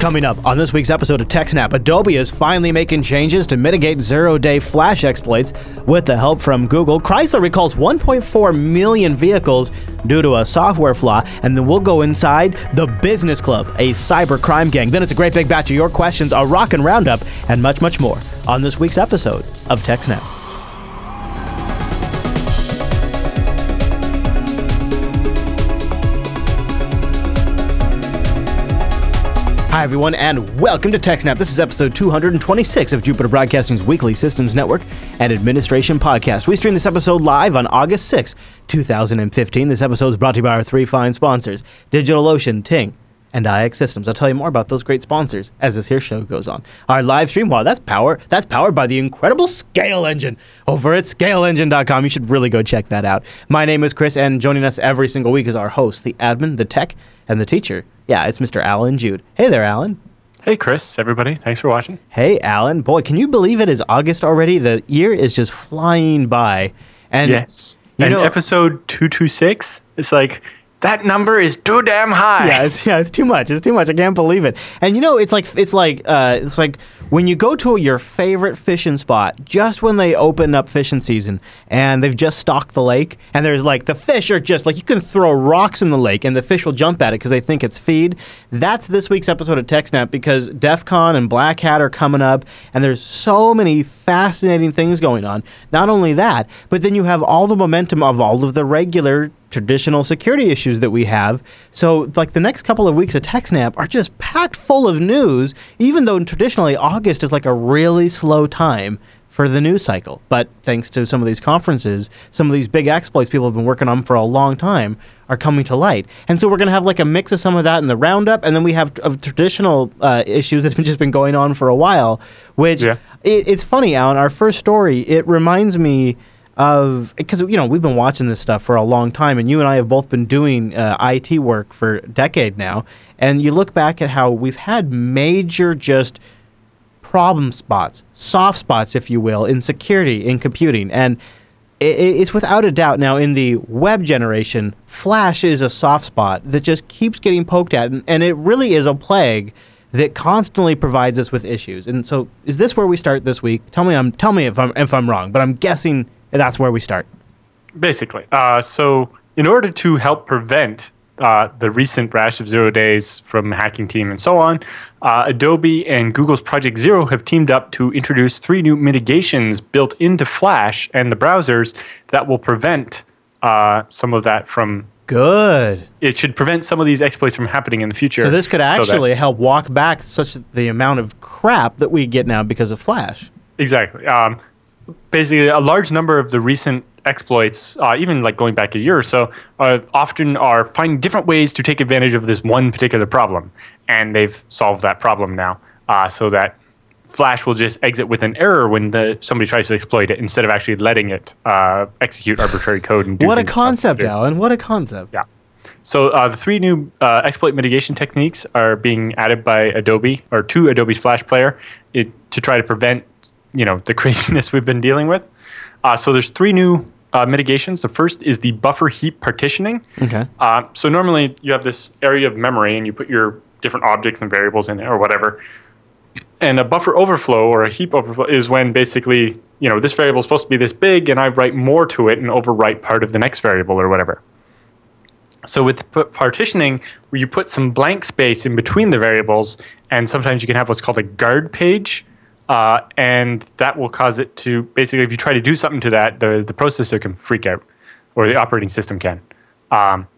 Coming up on this week's episode of TechSnap, Adobe is finally making changes to mitigate zero-day flash exploits with the help from Google. Chrysler recalls 1.4 million vehicles due to a software flaw, and then we'll go inside the Business Club, a cyber crime gang. Then it's a great big batch of your questions, a rockin' roundup, and much, much more on this week's episode of TechSnap. Hi, everyone, and welcome to TechSnap. This is episode 226 of Jupiter Broadcasting's weekly systems network and administration podcast. We stream this episode live on August 6, 2015. This episode is brought to you by our three fine sponsors DigitalOcean, Ting, and IX Systems. I'll tell you more about those great sponsors as this here show goes on. Our live stream, wow, that's power. That's powered by the incredible ScaleEngine over at scaleengine.com. You should really go check that out. My name is Chris, and joining us every single week is our host, the admin, the tech, and the teacher. Yeah, it's Mr. Allan Jude. Hey there, Alan. Hey, Chris, everybody. Thanks for watching. Hey, Alan. Boy, can you believe it is August already? The year is just flying by. And yes. You and know, episode 226, it's like that number is too damn high. Yeah, it's, yeah, it's too much. It's too much. I can't believe it. And you know, it's like it's like uh, it's like when you go to your favorite fishing spot just when they open up fishing season and they've just stocked the lake and there's like the fish are just like you can throw rocks in the lake and the fish will jump at it because they think it's feed. That's this week's episode of TechSnap because DEF CON and Black Hat are coming up and there's so many fascinating things going on. Not only that, but then you have all the momentum of all of the regular traditional security issues that we have. So, like the next couple of weeks of TechSnap are just packed full of news, even though traditionally August is like a really slow time for the news cycle. But thanks to some of these conferences, some of these big exploits people have been working on for a long time are coming to light. And so we're going to have like a mix of some of that in the roundup, and then we have of traditional uh, issues that have just been going on for a while. Which yeah. it, it's funny, Alan. Our first story it reminds me of because you know we've been watching this stuff for a long time, and you and I have both been doing uh, IT work for a decade now. And you look back at how we've had major just problem spots, soft spots, if you will, in security in computing, and it's without a doubt now in the web generation, Flash is a soft spot that just keeps getting poked at, and, it really is a plague that constantly provides us with issues. And so, is this where we start this week? Tell me, I'm tell me if I'm if I'm wrong, but I'm guessing that's where we start. Basically. Uh, so, in order to help prevent uh, the recent rash of zero days from hacking team and so on, uh, Adobe and Google's Project Zero have teamed up to introduce three new mitigations built into Flash and the browsers that will prevent uh, some of that from. Good. It should prevent some of these exploits from happening in the future. So this could actually so help walk back such the amount of crap that we get now because of Flash. Exactly. Um, basically a large number of the recent exploits, uh, even like going back a year or so, uh, often are finding different ways to take advantage of this one particular problem, and they've solved that problem now, uh, so that Flash will just exit with an error when the somebody tries to exploit it instead of actually letting it uh, execute arbitrary code and do What a concept, Alan! What a concept! Yeah. So uh, the three new uh, exploit mitigation techniques are being added by Adobe or to Adobe's Flash Player it, to try to prevent you know the craziness we've been dealing with. Uh, so there's three new uh, mitigations. The first is the buffer heap partitioning. Okay. Uh, so normally you have this area of memory and you put your different objects and variables in it or whatever. And a buffer overflow or a heap overflow is when basically you know this variable is supposed to be this big and I write more to it and overwrite part of the next variable or whatever. So with partitioning, where you put some blank space in between the variables, and sometimes you can have what's called a guard page, uh, and that will cause it to basically, if you try to do something to that, the, the processor can freak out, or the operating system can. Um,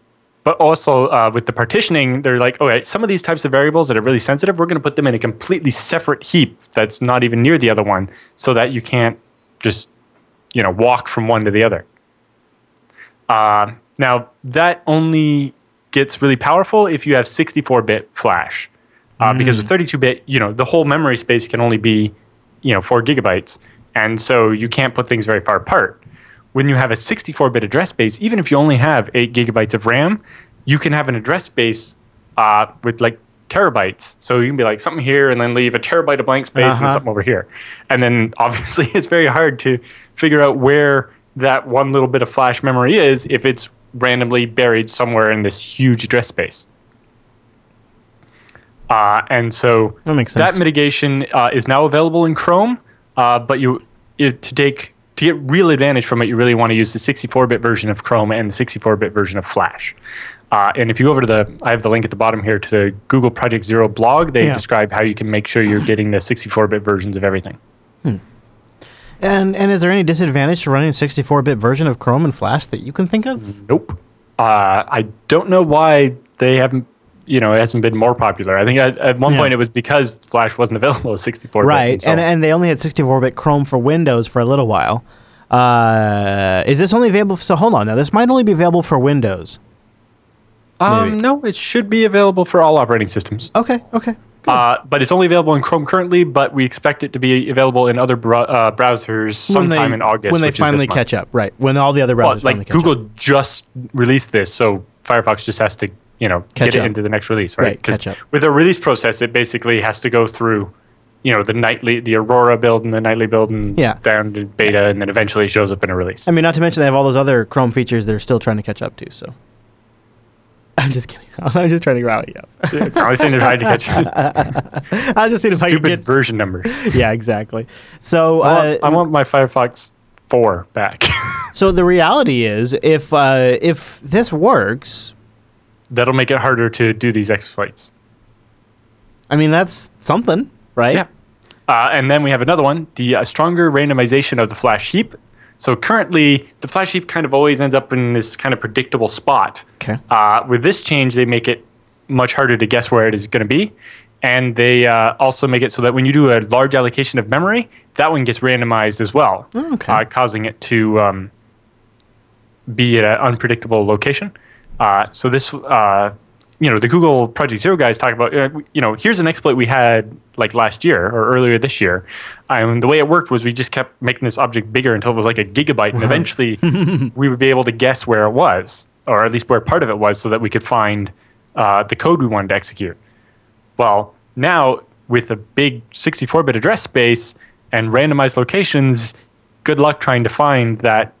but also uh, with the partitioning, they're like, okay, some of these types of variables that are really sensitive, we're going to put them in a completely separate heap that's not even near the other one, so that you can't just, you know, walk from one to the other. Uh, now that only gets really powerful if you have 64-bit flash, uh, mm. because with 32-bit, you know, the whole memory space can only be you know, four gigabytes. And so you can't put things very far apart. When you have a 64 bit address space, even if you only have eight gigabytes of RAM, you can have an address space uh, with like terabytes. So you can be like something here and then leave a terabyte of blank space uh-huh. and something over here. And then obviously it's very hard to figure out where that one little bit of flash memory is if it's randomly buried somewhere in this huge address space. Uh, and so That makes sense. that mitigation uh, is now available in Chrome, uh, but you it, to take to get real advantage from it, you really want to use the 64-bit version of Chrome and the 64-bit version of Flash. Uh, and if you go over to the, I have the link at the bottom here to the Google Project Zero blog. They Yeah. describe how you can make sure you're getting the 64-bit versions of everything. And and is there any disadvantage to running a 64-bit version of Chrome and Flash that you can think of? Nope. Uh, I don't know why they haven't. You know, it hasn't been more popular. I think at, at one Yeah. point it was because Flash wasn't available as 64. Right, and and they only had 64-bit Chrome for Windows for a little while. Uh, is this only available? So hold on, now this might only be available for Windows. um, maybe. no, it should be available for all operating systems. Okay, okay. Uh, but it's only available in Chrome currently. But we expect it to be available in other bro- uh, browsers sometime in August. when they which is this finally month. catch up, right? When all the other Well, browsers finally like catch Google up. just released this, so Firefox just has to, you know, Catch get up. it into the next release, right? Right, catch up. With the release process, it basically has to go through, you know, the nightly, the Aurora build and the nightly build, and Yeah. down to beta, and then eventually shows up in a release. I mean, not to mention they have all those other Chrome features they're still trying to catch up to. So, I'm just kidding. I'm just trying to rally you up. It's the only thing they're trying to catch. Up i was just seeing if I could Stupid get. version numbers. Yeah, exactly. So, I uh, want, I want my Firefox 4 back. so the reality is, if uh, if this works, That'll make it harder to do these exploits. I mean that's something, right? Yeah. Uh, and then we have another one, the uh, stronger randomization of the flash heap. So currently, the flash heap kind of always ends up in this kind of predictable spot. Okay. Uh, with this change, they make it much harder to guess where it is going to be. And they uh, also make it so that when you do a large allocation of memory, that one gets randomized as well, Oh, okay. uh, causing it to um, be at an unpredictable location. Uh, so this, uh, you know, the Google Project Zero guys talk about, uh, you know, here's an exploit we had like last year or earlier this year. And the way it worked was we just kept making this object bigger until it was like a gigabyte, and eventually we would be able to guess where it was, or at least where part of it was, so that we could find uh, the code we wanted to execute. Well, now with a big 64-bit address space and randomized locations, good luck trying to find that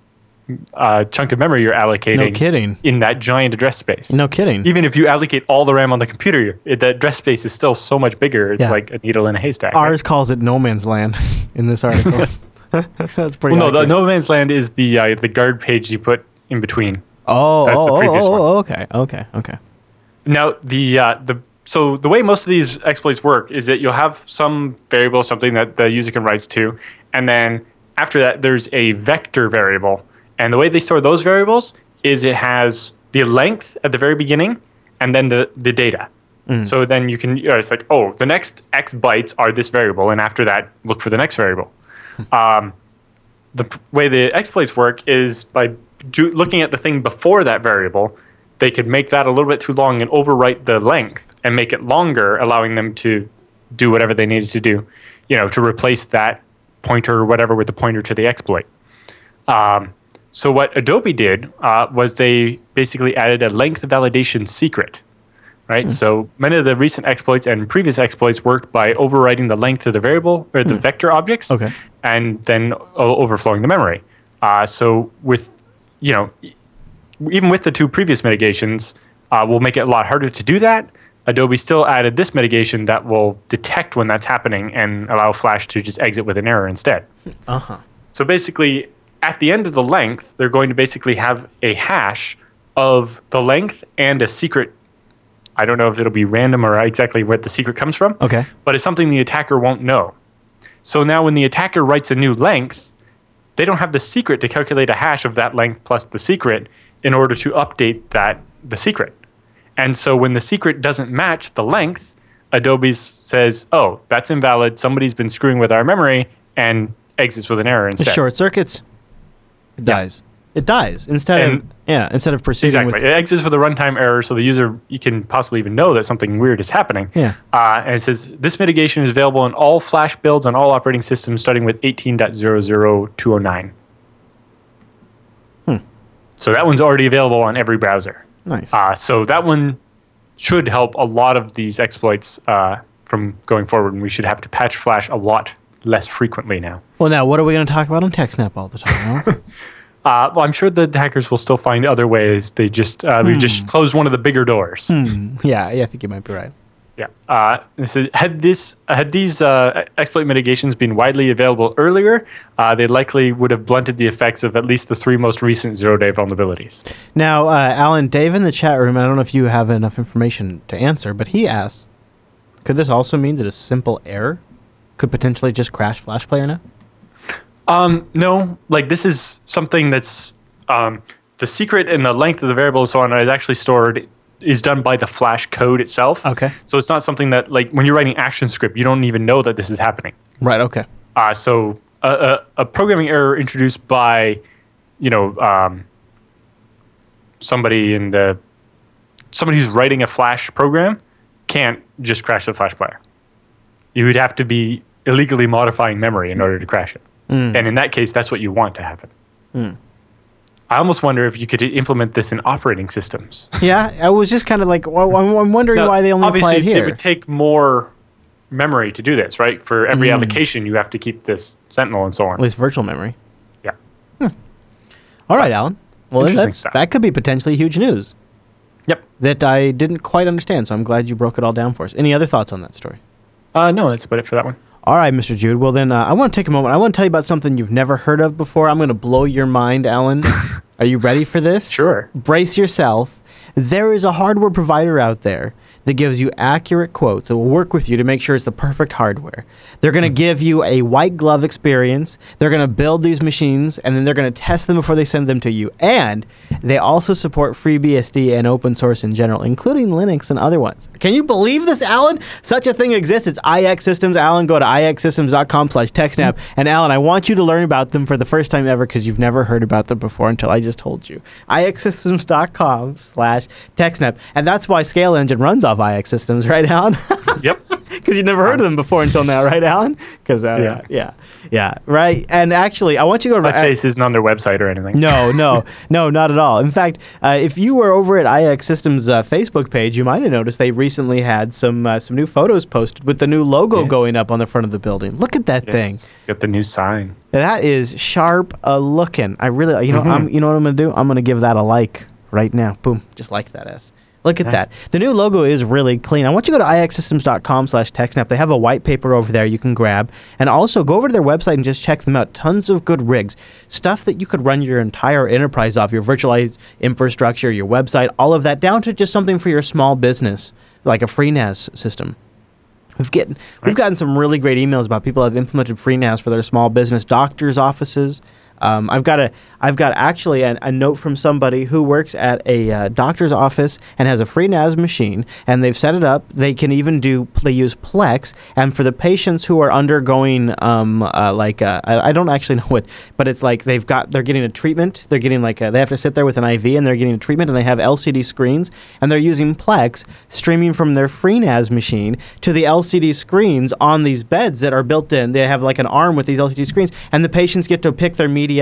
uh, chunk of memory you're allocating. No kidding. In that giant address space. No kidding. Even if you allocate all the RAM on the computer, it, the address space is still so much bigger. It's Yeah. like a needle in a haystack. right? Ars calls it no man's land in this article. that's pretty. Well, no, the. No Man's Land is the uh, the guard page you put in between. Oh, That's the oh, previous oh, oh, okay, okay, okay. Now the uh, the so the way most of these exploits work is that you'll have some variable, something that the user can write to, and then after that there's a vector variable. And the way they store those variables is it has the length at the very beginning, and then the the data. So then you can you know, it's like oh the next x bytes are this variable, and after that look for the next variable. um, the p- way the exploits work is by do, looking at the thing before that variable, they could make that a little bit too long and overwrite the length and make it longer, allowing them to do whatever they needed to do, you know, to replace that pointer or whatever with the pointer to the exploit. Um, so what Adobe did uh, was they basically added a length validation secret, right? So many of the recent exploits and previous exploits worked by overwriting the length of the variable or the vector objects, Okay. and then overflowing the memory. Uh, so with, you know, even with the two previous mitigations, uh, will make it a lot harder to do that. Adobe still added this mitigation that will detect when that's happening and allow Flash to just exit with an error instead. Uh huh. So basically, at the end of the length, they're going to basically have a hash of the length and a secret. I don't know if it'll be random or exactly where the secret comes from. Okay. But it's something the attacker won't know. So now when the attacker writes a new length, they don't have the secret to calculate a hash of that length plus the secret in order to update that the secret. And so when the secret doesn't match the length, Adobe says, "Oh, that's invalid. Somebody's been screwing with our memory," and exits with an error instead. short circuits. It dies. It dies instead of yeah. Instead of proceeding Exactly. with It exits with a runtime error, so the user you can possibly even know that something weird is happening. Yeah. Uh, and it says this mitigation is available in all Flash builds on all operating systems, starting with 18.00209. Hmm. So that one's already available on every browser. nice. Uh, so that one should help a lot of these exploits uh, from going forward, and we should have to patch Flash a lot less frequently now. well, now what are we going to talk about on TechSnap all the time? Alan? Uh, well, I'm sure the hackers will still find other ways. They just uh, we just closed one of the bigger doors. Hmm, yeah, yeah, I think you might be right. Yeah. Uh, this is, had this had these uh, exploit mitigations been widely available earlier, uh, they likely would have blunted the effects of at least the three most recent zero-day vulnerabilities. Now, uh, Alan, Dave in the chat room, I don't know if you have enough information to answer, but he asks, could this also mean that a simple error could potentially just crash Flash Player now? Um, no, like this is something that's um, the secret and the length of the variable and so on is actually stored is done by the Flash code itself. Okay. So it's not something that like when you're writing action script, you don't even know that this is happening. Right. Okay. Uh, so a, a, a programming error introduced by, you know, um, somebody in the somebody who's writing a Flash program can't just crash the Flash player. You would have to be illegally modifying memory in order to crash it. Mm. And in that case, that's what you want to happen. Mm. I almost wonder if you could implement this in operating systems. Yeah, I was just kind of like, well, I'm wondering Now, why they only apply obviously, it here. would take more memory to do this, right? For every Mm. application, you have to keep this Sentinel and so on. At least virtual memory. Yeah. All right, Alan. Well, that's, stuff. that could be potentially huge news Yep. that I didn't quite understand. So I'm glad you broke it all down for us. Any other thoughts on that story? Uh, no, that's about it for that one. All right, Mr. Jude. Well, then uh, I want to take a moment. I want to tell you about something you've never heard of before. I'm going to blow your mind, Alan. Are you ready for this? Sure. Brace yourself. There is a hardware provider out there that gives you accurate quotes that will work with you to make sure it's the perfect hardware. They're going to mm-hmm. give you a white glove experience. They're going to build these machines and then they're going to test them before they send them to you. And they also support FreeBSD and open source in general, including Linux and other ones. Can you believe this, Alan? Such a thing exists. It's iXsystems. Alan, go to ixsystems.com slash TechSnap. Mm-hmm. And Alan, I want you to learn about them for the first time ever because you've never heard about them before until I just told you. ixsystems.com slash TechSnap. And that's why ScaleEngine runs off iXsystems, right, Alan? Yep. Because you never heard of them before until now, right, Alan? Because uh, yeah. Yeah. yeah, right. And actually, I want you to go My face isn't on their website or anything. no, no, no, not at all. In fact, uh, if you were over at iXsystems' uh, Facebook page, you might have noticed they recently had some uh, some new photos posted with the new logo Yes. going up on the front of the building. Look at that thing. Got the new sign. That is sharp uh, looking. I really, you know, Mhm. I'm, you know what I'm gonna do? I'm gonna give that a like right now. Boom, just like that s. Look at Nice. that. The new logo is really clean. I want you to go to ixsystems.com slash TechSnap. They have a white paper over there you can grab. And also go over to their website and just check them out. Tons of good rigs. Stuff that you could run your entire enterprise off, your virtualized infrastructure, your website, all of that, down to just something for your small business, like a FreeNAS system. We've getting we've gotten some really great emails about people who have implemented FreeNAS for their small business, doctors' offices. Um, I've got a I've got actually a, a note from somebody who works at a uh, doctor's office and has a FreeNAS machine, and they've set it up. They can even do they use Plex, and for the patients who are undergoing um, uh, like uh, I, don't actually know what, but it's like they've got they're getting a treatment. They're getting like a, they have to sit there with an IV, and they're getting a treatment, and they have LCD screens, and they're using Plex streaming from their FreeNAS machine to the LCD screens on these beds that are built in. They have like an arm with these LCD screens, and the patients get to pick their media,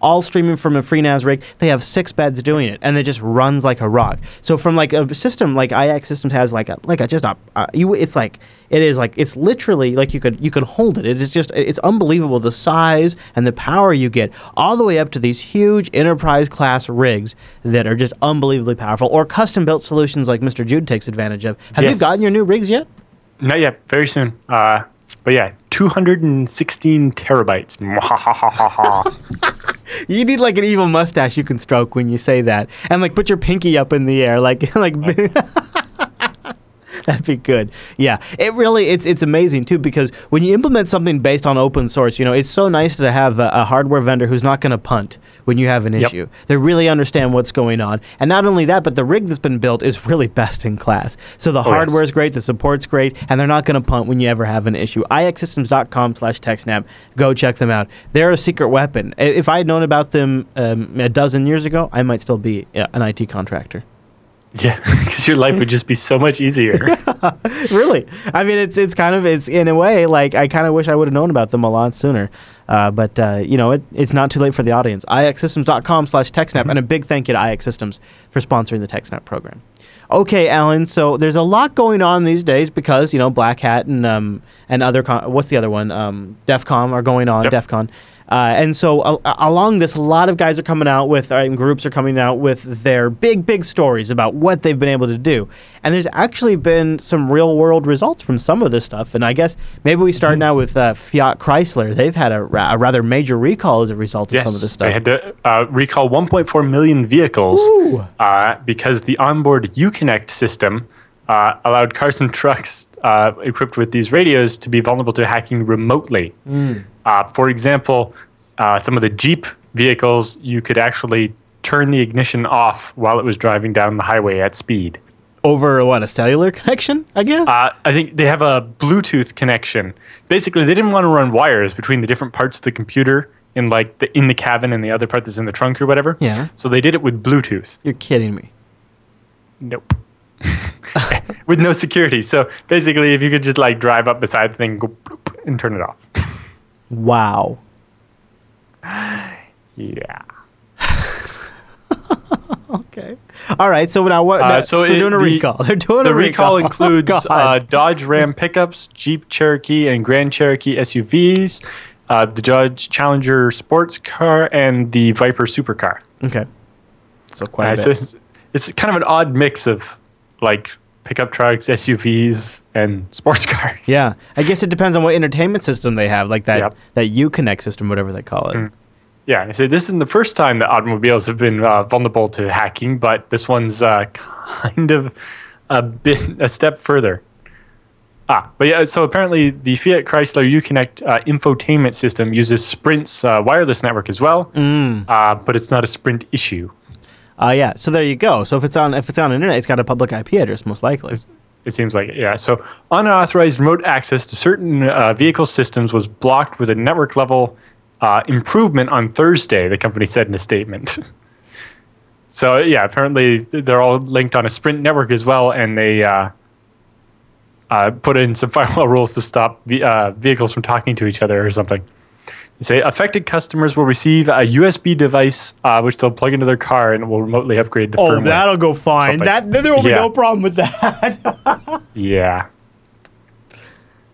all streaming from a FreeNAS rig. They have six beds doing it, and it just runs like a rock. So from like a system like IX Systems has like a like a just a uh, you it's like it is like it's literally like you could you could hold it. It is just it's unbelievable the size and the power you get all the way up to these huge enterprise class rigs that are just unbelievably powerful or custom built solutions like Mr. Jude takes advantage of. Have you gotten your new rigs yet? Not yet. Very soon. Uh, but yeah, 216 terabytes. You need like an evil mustache you can stroke when you say that, and like put your pinky up in the air, like like. That'd be good. Yeah, it really it's it's amazing too because when you implement something based on open source, you know it's so nice to have a, a hardware vendor who's not going to punt when you have an Yep. issue. They really understand what's going on, and not only that, but the rig that's been built is really best in class. So the Oh, yes. hardware is great, the support's great, and they're not going to punt when you ever have an issue. ixsystems.com/techsnap. Go check them out. They're a secret weapon. If I had known about them um, a dozen years ago, I might still be uh, an IT contractor. yeah, because your life would just be so much easier. really. I mean it's it's kind of it's in a way like i kind of wish i would have known about them a lot sooner. Uh, but uh, you know it, it's not too late for the audience. Ixsystems.com slash techsnap and a big thank you to iXsystems for sponsoring the techsnap program. Okay alan so there's a lot going on these days because you know black hat and um and other con- what's the other one? Um defcon are going on Yep. defcon Uh, and so along this, a lot of guys are coming out with, uh, and groups are coming out with their big, big stories about what they've been able to do. And there's actually been some real world results from some of this stuff. And I guess maybe we start now with uh, Fiat Chrysler. They've had a, ra- a rather major recall as a result of some of this stuff. They had to uh, recall 1.4 million vehicles uh, because the onboard Uconnect system uh, allowed cars and trucks uh, equipped with these radios to be vulnerable to hacking remotely. Hmm. Uh, for example, uh, some of the Jeep vehicles, you could actually turn the ignition off while it was driving down the highway at speed. Over what, a cellular connection, I guess? Uh, I think they have a Bluetooth connection. Basically, they didn't want to run wires between the different parts of the computer in like the in the cabin and the other part that's in the trunk or whatever. Yeah. So they did it with Bluetooth. You're kidding me. Nope. with no security. So basically, if you could just like drive up beside the thing, go bloop, and turn it off. Wow. Yeah. Okay. All right. So now what? Uh, now- so they're doing a the- recall. They're doing The a recall recall. includes Oh, uh, Dodge Ram pickups, Jeep Cherokee and Grand Cherokee SUVs, uh, the Dodge Challenger sports car, and the Viper supercar. okay. So quite Uh, a so it's, it's kind of an odd mix of like pickup trucks, SUVs, and sports cars. Yeah, I guess it depends on what entertainment system they have, like that Yep. that Uconnect system, whatever they call it. Yeah, so this isn't the first time that automobiles have been uh, vulnerable to hacking, but this one's uh, kind of a bit a step further. Ah, but yeah, so apparently the Fiat Chrysler Uconnect uh, infotainment system uses Sprint's uh, wireless network as well, Mm. uh, but it's not a Sprint issue. Uh, yeah. So there you go. So if it's on if it's on internet, it's got a public IP address, most likely. It seems like it, yeah. So unauthorized remote access to certain uh, vehicle systems was blocked with a network level uh, improvement on Thursday. The company said in a statement. so yeah, apparently they're all linked on a Sprint network as well, and they uh, uh, put in some firewall rules to stop uh, vehicles from talking to each other or something. They say affected customers will receive a USB device uh, which they'll plug into their car and it will remotely upgrade the Oh, firmware. Oh, that'll go fine. Something. That then there will be Yeah. no problem with that. yeah.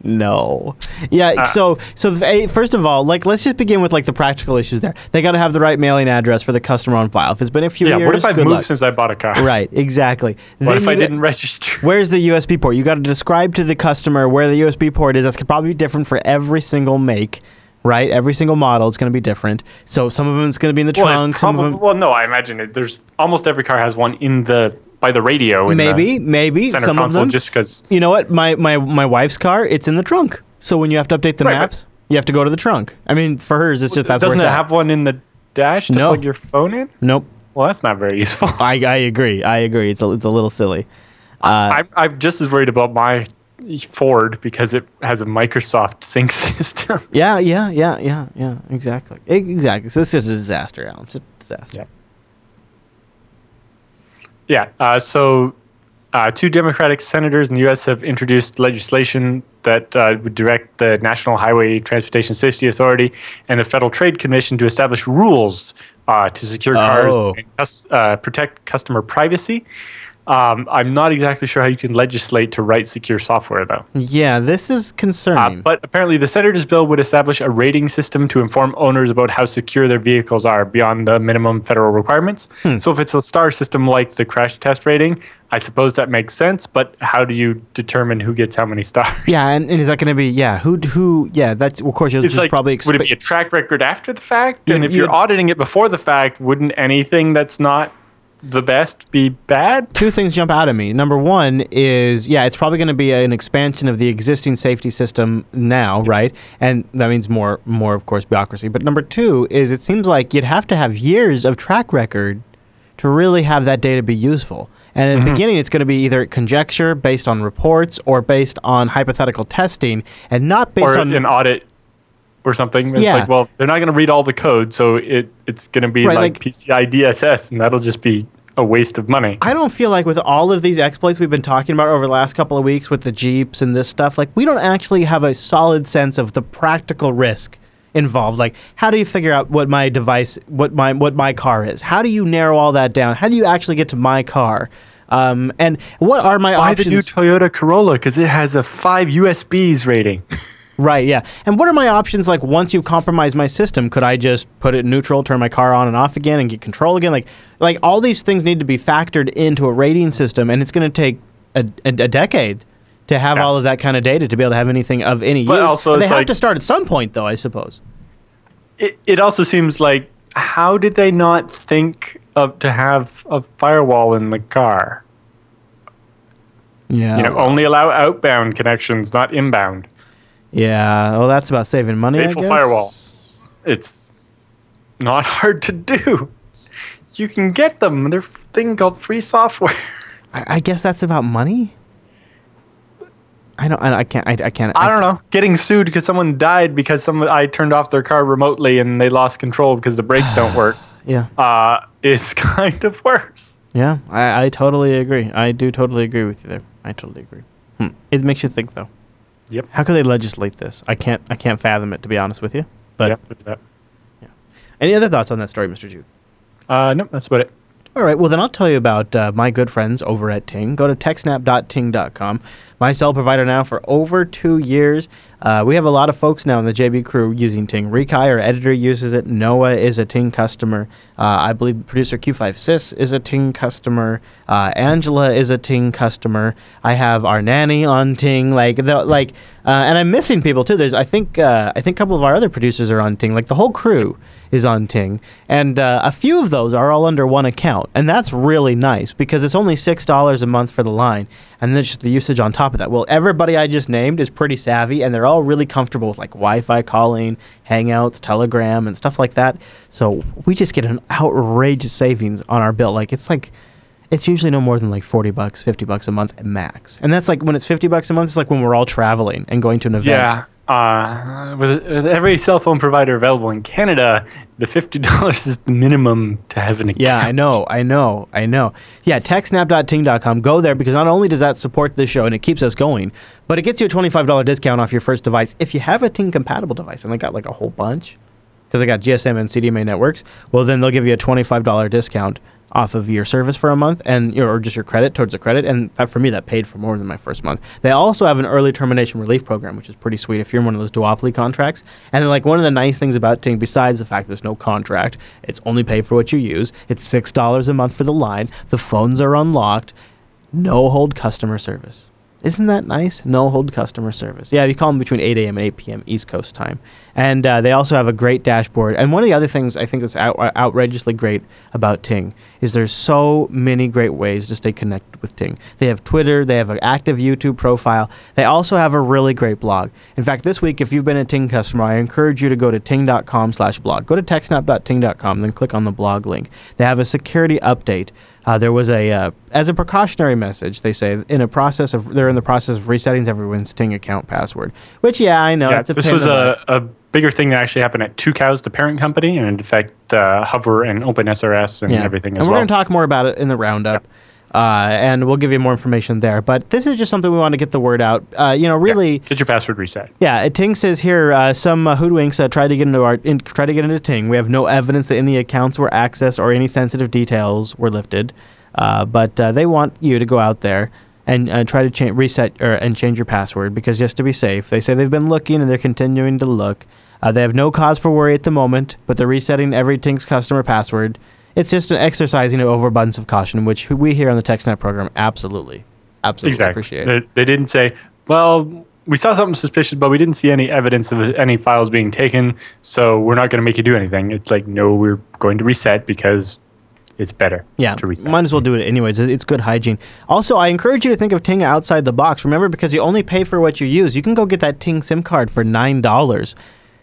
no. Yeah. so so the, first of all, like let's just begin with like the practical issues there. They got to have the right mailing address for the customer on file. If it's been a few Yeah. years, What if I've moved luck. since I bought a car? Right. Exactly. What Then if I got- didn't register? Where's the USB port? You got to describe to the customer where the USB port is. That's probably different for every single make, right? Every single model is going to be different. So some of them is going to be in the Well, trunk. Some of them, well, no, I imagine it. There's almost every car has one in the by the radio. In maybe, the maybe center some of them. just because. you know what? My my my wife's car, it's in the trunk. So when you have to update the Right, maps, you have to go to the trunk. I mean, for hers, it's just that's Doesn't it's it have one in the dash to No. plug your phone in? nope. Well, that's not very useful. I, I agree. I agree. It's a, it's a little silly. Uh, I'm, I'm just as worried about my Ford because it has a Microsoft sync system. yeah, yeah, yeah, yeah, yeah. Exactly. Exactly. So it's just a disaster, Alan. It's a disaster. Yeah. Yeah. Uh, so, uh, two Democratic senators in the U.S. have introduced legislation that uh, would direct the National Highway Transportation Safety Authority and the Federal Trade Commission to establish rules uh, to secure cars Oh. and uh, protect customer privacy. Um, I'm not exactly sure how you can legislate to write secure software, though. Yeah, this is Uh, concerning. but apparently, the senator's bill would establish a rating system to inform owners about how secure their vehicles are beyond the minimum federal requirements. Hmm. So, if it's a star system like the crash test rating, I suppose that makes sense. But how do you determine who gets how many stars? yeah, and, and is that going to be yeah? Who who? Yeah, that's of course. You'll It's just like, probably would it be a track record after the fact? And if you're auditing it before the fact, wouldn't anything that's not the best be bad? Two things jump out at me. Number one is yeah, it's probably going to be an expansion of the existing safety system now, right? And that means more more of course bureaucracy. But number two is it seems like you'd have to have years of track record to really have that data be useful. And Mm-hmm. at the beginning, it's going to be either conjecture based on reports or based on hypothetical testing, and not based or on an audit or something. It's Yeah. like, well, they're not going to read all the code, so it it's going to be Right, like, like- PCI DSS, and that'll just be a waste of money. I don't feel like with all of these exploits we've been talking about over the last couple of weeks with the Jeeps and this stuff, like we don't actually have a solid sense of the practical risk involved. Like how do you figure out what my device what my what my car is? How do you narrow all that down? How do you actually get to my car? Um, and what are my Buy the options? new Toyota Corolla because it has a five USBs rating. Right, yeah. And what are my options like once you've compromised my system? Could I just put it neutral, turn my car on and off again and get control again? Like like all these things need to be factored into a rating system and it's going to take a, a, a decade to have Yeah. all of that kind of data to be able to have anything of any But use. also they have like- to start at some point though, I suppose. It, it also seems like how did they not think of to have a firewall in the car? Yeah. You know, only allow outbound connections, not inbound. Yeah. Well, that's about saving money, I guess. firewall. It's not hard to do. You can get them. They're a thing called free software. I, I guess that's about money. I don't. I, I can't. I, I can't. I don't know. Getting sued because someone died because someone I turned off their car remotely and they lost control because the brakes don't work. Yeah. Uh, is kind of worse. Yeah, I, I totally agree. I do totally agree with you there. I totally agree. Hmm. It makes you think though. Yep. How could they legislate this? I can't. I can't fathom it to be honest with you. But Yep, look at any other thoughts on that story, Mr. Jude? Uh, nope, that's about it. All right. Well, then I'll tell you about uh, my good friends over at Ting. Go to techsnap.ting.com. My cell provider now for over two years. Uh, we have a lot of folks now in the JB crew using Ting. Rikai, our editor, uses it. Noah is a Ting customer. Uh, I believe producer Q5Sys is a Ting customer. Uh, Angela is a Ting customer. I have our nanny on Ting. Like, the, like, uh, and I'm missing people too. There's, I think, uh, I think a couple of our other producers are on Ting. Like the whole crew is on Ting, and uh, a few of those are all under one account, and that's really nice because it's only six dollars a month for the line, and then just the usage on top of that. Well, everybody I just named is pretty savvy, and they're all really comfortable with like Wi-Fi calling, Hangouts, Telegram, and stuff like that. So we just get an outrageous savings on our bill. Like it's like. It's usually no more than like 40 bucks, 50 bucks a month max. And that's like when it's 50 bucks a month, it's like when we're all traveling and going to an event. Yeah. Uh, with, with every cell phone provider available in Canada, the fifty dollars is the minimum to have an account. Yeah, I know, I know, I know. Yeah, techsnap.ting.com. Go there because not only does that support this show and it keeps us going, but it gets you a $25 discount off your first device if you have a Ting compatible device. And they got like a whole bunch because they got GSM and CDMA networks. Well, then they'll give you a $25 discount off of your service for a month and or just your credit towards the credit and that, for me that paid for more than my first month they also have an early termination relief program which is pretty sweet if you're in one of those duopoly contracts and then like one of the nice things about ting besides the fact there's no contract it's only pay for what you use it's six dollars a month for the line the phones are unlocked no hold customer service isn't that nice? No hold customer service. Yeah, you call them between 8 a.m. and 8 p.m. East Coast time. And uh, they also have a great dashboard. And one of the other things I think that's out- outrageously great about Ting is there's so many great ways to stay connected with Ting. They have Twitter, they have an active YouTube profile. They also have a really great blog. In fact, this week, if you've been a Ting customer, I encourage you to go to ting.com slash blog. Go to techsnap.ting.com, then click on the blog link. They have a security update. Uh, there was a, uh, as a precautionary message, they say in a process of, they're in the process of resetting everyone's Ting account password. Which, yeah, I know. Yeah, it's a this was a, a bigger thing that actually happened at Tucows, the parent company, and in fact, uh, Hover and OpenSRS and everything as and we're well. going to talk more about it in the roundup. Uh, and we'll give you more information there. But this is just something we want to get the word out. Uh, you know, really, Get your password reset. yeah. Ting says here uh, some uh, hoodwinks uh, tried to get into our in, tried to get into Ting. We have no evidence that any accounts were accessed or any sensitive details were lifted. Uh, but uh, they want you to go out there and uh, try to cha- reset or, and change your password because just to be safe, they say they've been looking and they're continuing to look. Uh, they have no cause for worry at the moment, but they're resetting every Ting's customer password. It's just an exercising of overabundance of caution, which we here on the TechSnap program absolutely, absolutely Exactly. appreciate. They, they didn't say, well, we saw something suspicious, but we didn't see any evidence of any files being taken, so we're not going to make you do anything. It's like, no, we're going to reset because it's better Yeah, might as well do it anyways. It's good hygiene. Also, I encourage you to think of Ting outside the box. Remember, because you only pay for what you use. You can go get that Ting SIM card for nine dollars,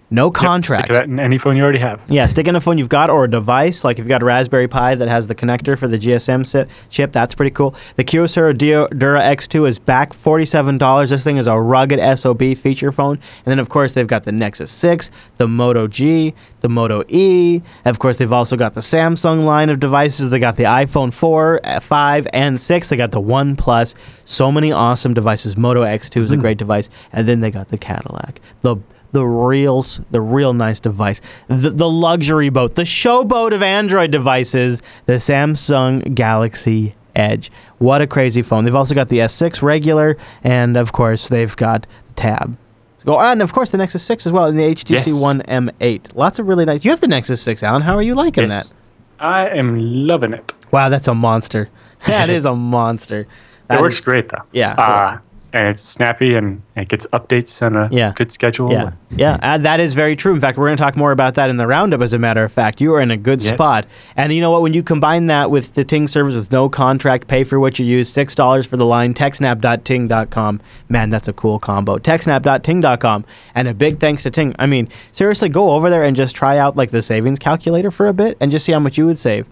no Yep, contract. Stick that in any phone you already have. Yeah, stick in a phone you've got or a device. Like if you've got a Raspberry Pi that has the connector for the GSM si- chip, that's pretty cool. The Kyocera Dio- Dura X2 is back $47. This thing is a rugged SOB feature phone. And then, of course, they've got the Nexus 6, the Moto G, the Moto E. Of course, they've also got the Samsung line of devices. They got the iPhone 4, uh, 5, and 6. They got the One Plus. So many awesome devices. Moto X2 is a great device. And then they got the Cadillac. The the real the real nice device the, the luxury boat the showboat of android devices the samsung galaxy edge what a crazy phone they've also got the s6 regular and of course they've got the tab Go and of course the Nexus 6 as well, and the HTC Yes. One M8. Lots of really nice. You have the Nexus 6, Alan. How are you liking Yes. that? I am loving it. Wow, that's a monster. That is a monster. It That works is- great though. Yeah. Uh, and it's snappy and it gets updates on a Yeah. good schedule. Yeah, yeah, uh, that is very true. In fact, we're going to talk more about that in the roundup. As a matter of fact, you are in a good Yes. spot. And you know what? When you combine that with the Ting service with no contract, pay for what you use, six dollars for the line, techsnap.ting.com. Man, that's a cool combo. Techsnap.ting.com, and a big thanks to Ting. I mean, seriously, go over there and just try out like the savings calculator for a bit, and just see how much you would save.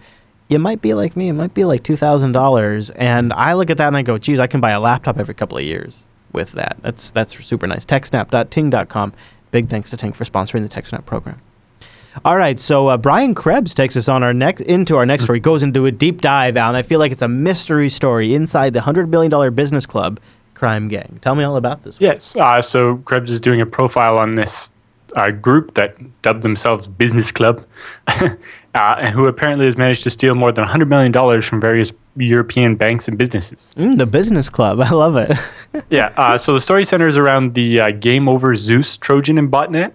You might be like me. It might be like two thousand dollars, and I look at that and I go, "Geez, I can buy a laptop every couple of years with that." That's that's super nice. TechSnap.ting.com. Big thanks to Ting for sponsoring the TechSnap program. All right, so uh, Brian Krebs takes us on our next into our next story. Goes into a deep dive, Al, and I feel like it's a mystery story inside the hundred billion dollar business club crime gang. Tell me all about this. one. Yes. Uh, so Krebs is doing a profile on this uh, group that dubbed themselves Business Club, uh, and who apparently has managed to steal more than $100 million from various European banks and businesses. Mm, the business club. I love it. yeah. Uh, so the story centers around the uh, Game Over Zeus Trojan and botnet.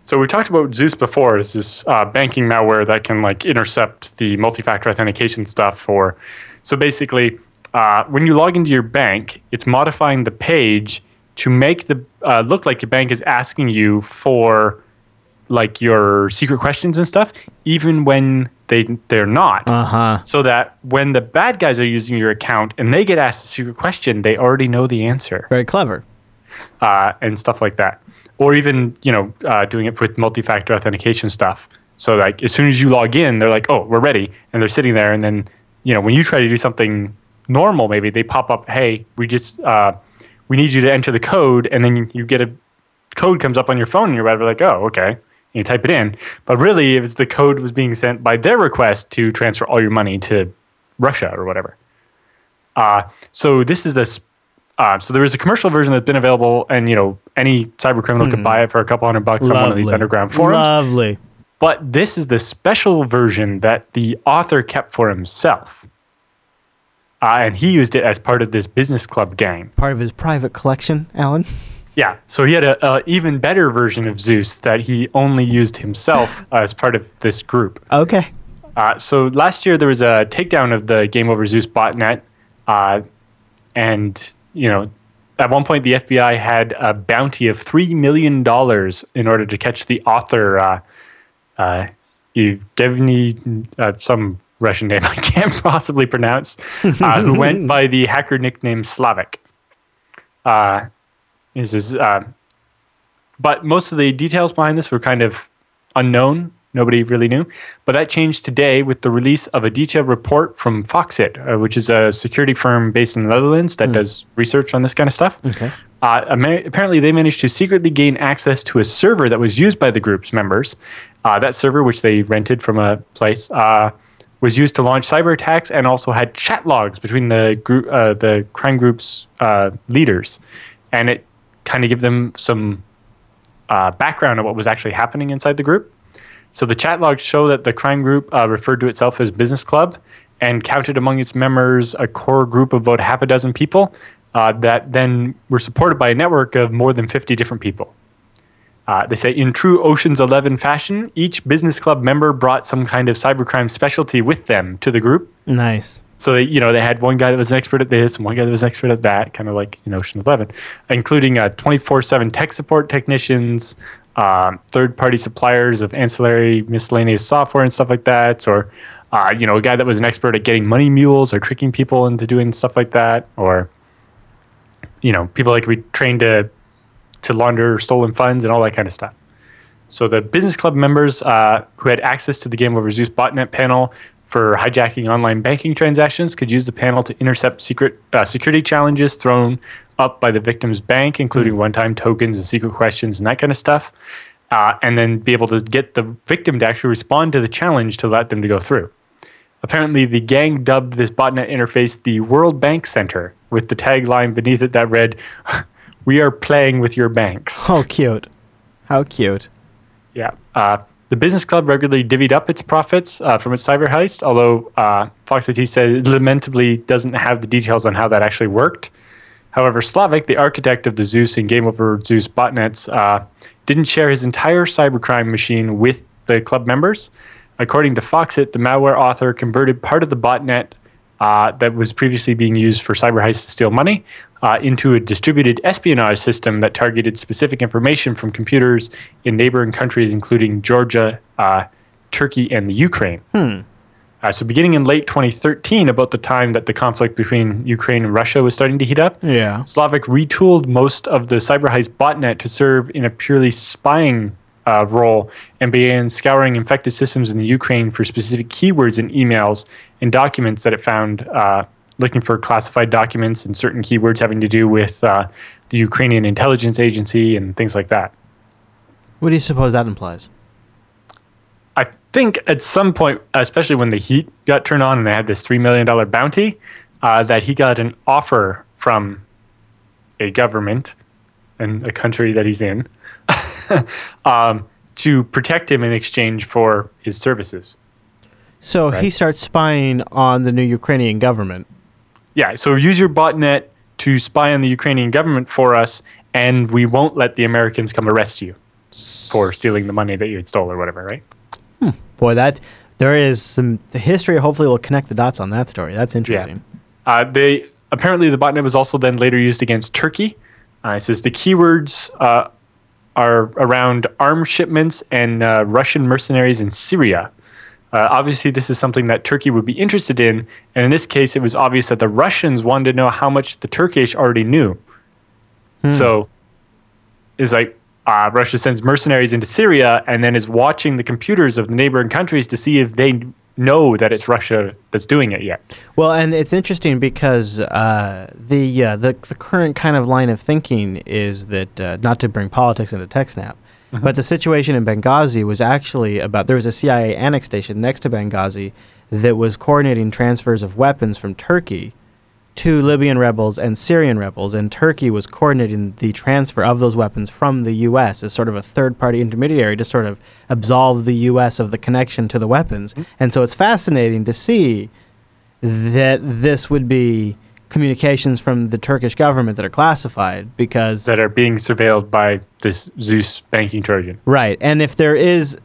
So we talked about Zeus before. It's this uh, banking malware that can like intercept the multi-factor authentication stuff. Or so basically, uh, when you log into your bank, it's modifying the page to make the uh, look like your bank is asking you for like your secret questions and stuff, even when they they're not uh huh. so that when the bad guys are using your account and they get asked a secret question, they already know the answer Very clever. uh, and stuff like that. Or even you know uh, doing it with multi-factor authentication stuff. So like as soon as you log in, they're like, "Oh, we're ready," and they're sitting there. And then you know when you try to do something normal, maybe they pop up, "Hey, we just uh, we need you to enter the code," and then you, you get a code comes up on your phone, and you're like, "Oh, okay." You type it in, but really, it was the code was being sent by their request to transfer all your money to Russia or whatever. Uh, so this is this. Uh, so there is a commercial version that's been available, and you know any cyber criminal could buy it for a couple hundred bucks on one of these underground forums. Lovely. But this is the special version that the author kept for himself, uh, and he used it as part of this business club game. Part of his private collection, Alan. Yeah, so he had a, a even better version of Zeus that he only used himself as part of this group. Okay. Uh, so last year there was a takedown of the Game Over Zeus botnet, uh, and you know, at one point the FBI had a bounty of three million dollars in order to catch the author, uh, uh, Evgeny, uh, some Russian name I can't possibly pronounce, uh, who went by the hacker nickname Slavic. This is, uh, but most of the details behind this were kind of unknown. Nobody really knew. But that changed today with the release of a detailed report from Fox-IT, uh, which is a security firm based in the Netherlands that does research on this kind of stuff. Okay. Uh, ama- apparently, they managed to secretly gain access to a server that was used by the group's members. Uh, that server, which they rented from a place, uh, was used to launch cyber attacks and also had chat logs between the group, uh, the crime group's uh, leaders, and it kind of give them some uh, background on what was actually happening inside the group. So the chat logs show that the crime group uh, referred to itself as Business Club and counted among its members a core group of about half a dozen people uh, that then were supported by a network of more than 50 different people. Uh, they say, in true Ocean's 11 fashion, each Business Club member brought some kind of cybercrime specialty with them to the group. Nice. So they, you know, they had one guy that was an expert at this and one guy that was an expert at that, kind of like in Ocean Eleven, including uh, 24/7 tech support technicians, um, third-party suppliers of ancillary miscellaneous software and stuff like that, or uh, you know, a guy that was an expert at getting money mules or tricking people into doing stuff like that, or you know, people like we trained to to launder stolen funds and all that kind of stuff. So the business club members uh, who had access to the Game Over Zeus botnet panel for hijacking online banking transactions could use the panel to intercept secret uh, security challenges thrown up by the victim's bank, including one-time tokens and secret questions and that kind of stuff, uh, and then be able to get the victim to actually respond to the challenge to let them to go through. Apparently, the gang dubbed this botnet interface the World Bank Center, with the tagline beneath it that read, "We are playing with your banks." How cute. How cute. Yeah. Uh, the business club regularly divvied up its profits uh, from its cyber heist, although uh, Fox IT said it lamentably doesn't have the details on how that actually worked. However, Slavic, the architect of the Zeus and Game Over Zeus botnets, uh, didn't share his entire cybercrime machine with the club members. According to Fox-IT, the malware author converted part of the botnet uh, that was previously being used for cyber heists to steal money uh, into a distributed espionage system that targeted specific information from computers in neighboring countries, including Georgia, uh, Turkey, and the Ukraine. Uh, so, beginning in late 2013, about the time that the conflict between Ukraine and Russia was starting to heat up, Yeah. Slavic retooled most of the CyberHeist botnet to serve in a purely spying uh, role and began scouring infected systems in the Ukraine for specific keywords in emails and documents that it found, uh, looking for classified documents and certain keywords having to do with uh, the Ukrainian intelligence agency and things like that. What do you suppose that implies? I think at some point, especially when the heat got turned on and they had this $3 million bounty, uh, that he got an offer from a government and a country that he's in um, to protect him in exchange for his services. So he starts spying on the new Ukrainian government. Yeah, so use your botnet to spy on the Ukrainian government for us, and we won't let the Americans come arrest you for stealing the money that you had stole or whatever, right? Boy, that there is some the history. Hopefully, will connect the dots on that story. That's interesting. Uh, they apparently the botnet was also then later used against Turkey. Uh, it says the keywords uh, are around arms shipments and uh, Russian mercenaries in Syria. Uh, obviously, this is something that Turkey would be interested in, and in this case, it was obvious that the Russians wanted to know how much the Turkish already knew. So, it's like uh, Russia sends mercenaries into Syria and then is watching the computers of the neighboring countries to see if they know that it's Russia that's doing it yet. Well, and it's interesting because uh, the, uh, the the current kind of line of thinking is that uh, not to bring politics into TechSnap, Mm-hmm. but the situation in Benghazi was actually about there was a CIA annex station next to Benghazi that was coordinating transfers of weapons from Turkey to Libyan rebels and Syrian rebels, and Turkey was coordinating the transfer of those weapons from the U.S. as sort of a third party intermediary to sort of absolve the U.S. of the connection to the weapons. Mm-hmm. And so it's fascinating to see that this would be communications from the Turkish government that are classified because that are being surveilled by this Zeus banking Trojan. right and if there is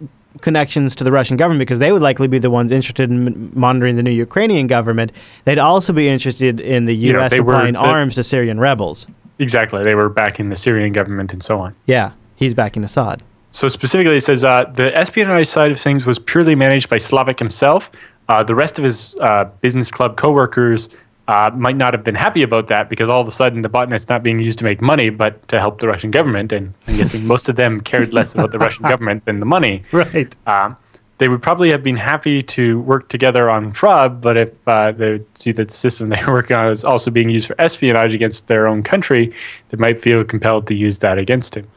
connections to the Russian government because they would likely be the ones interested in monitoring the new Ukrainian government they'd also be interested in the US they were supplying the- arms to Syrian rebels Exactly. They were backing the Syrian government and so on. yeah he's backing Assad So specifically, it says uh, the espionage side of things was purely managed by Slavic himself. Uh, the rest of his uh, business club coworkers uh, might not have been happy about that because all of a sudden the botnet's not being used to make money, but to help the Russian government. And I'm guessing most of them cared less about the Russian government than the money. right Um, they would probably have been happy to work together on fraud, but if uh, they see that the system they were working on is also being used for espionage against their own country, they might feel compelled to use that against him.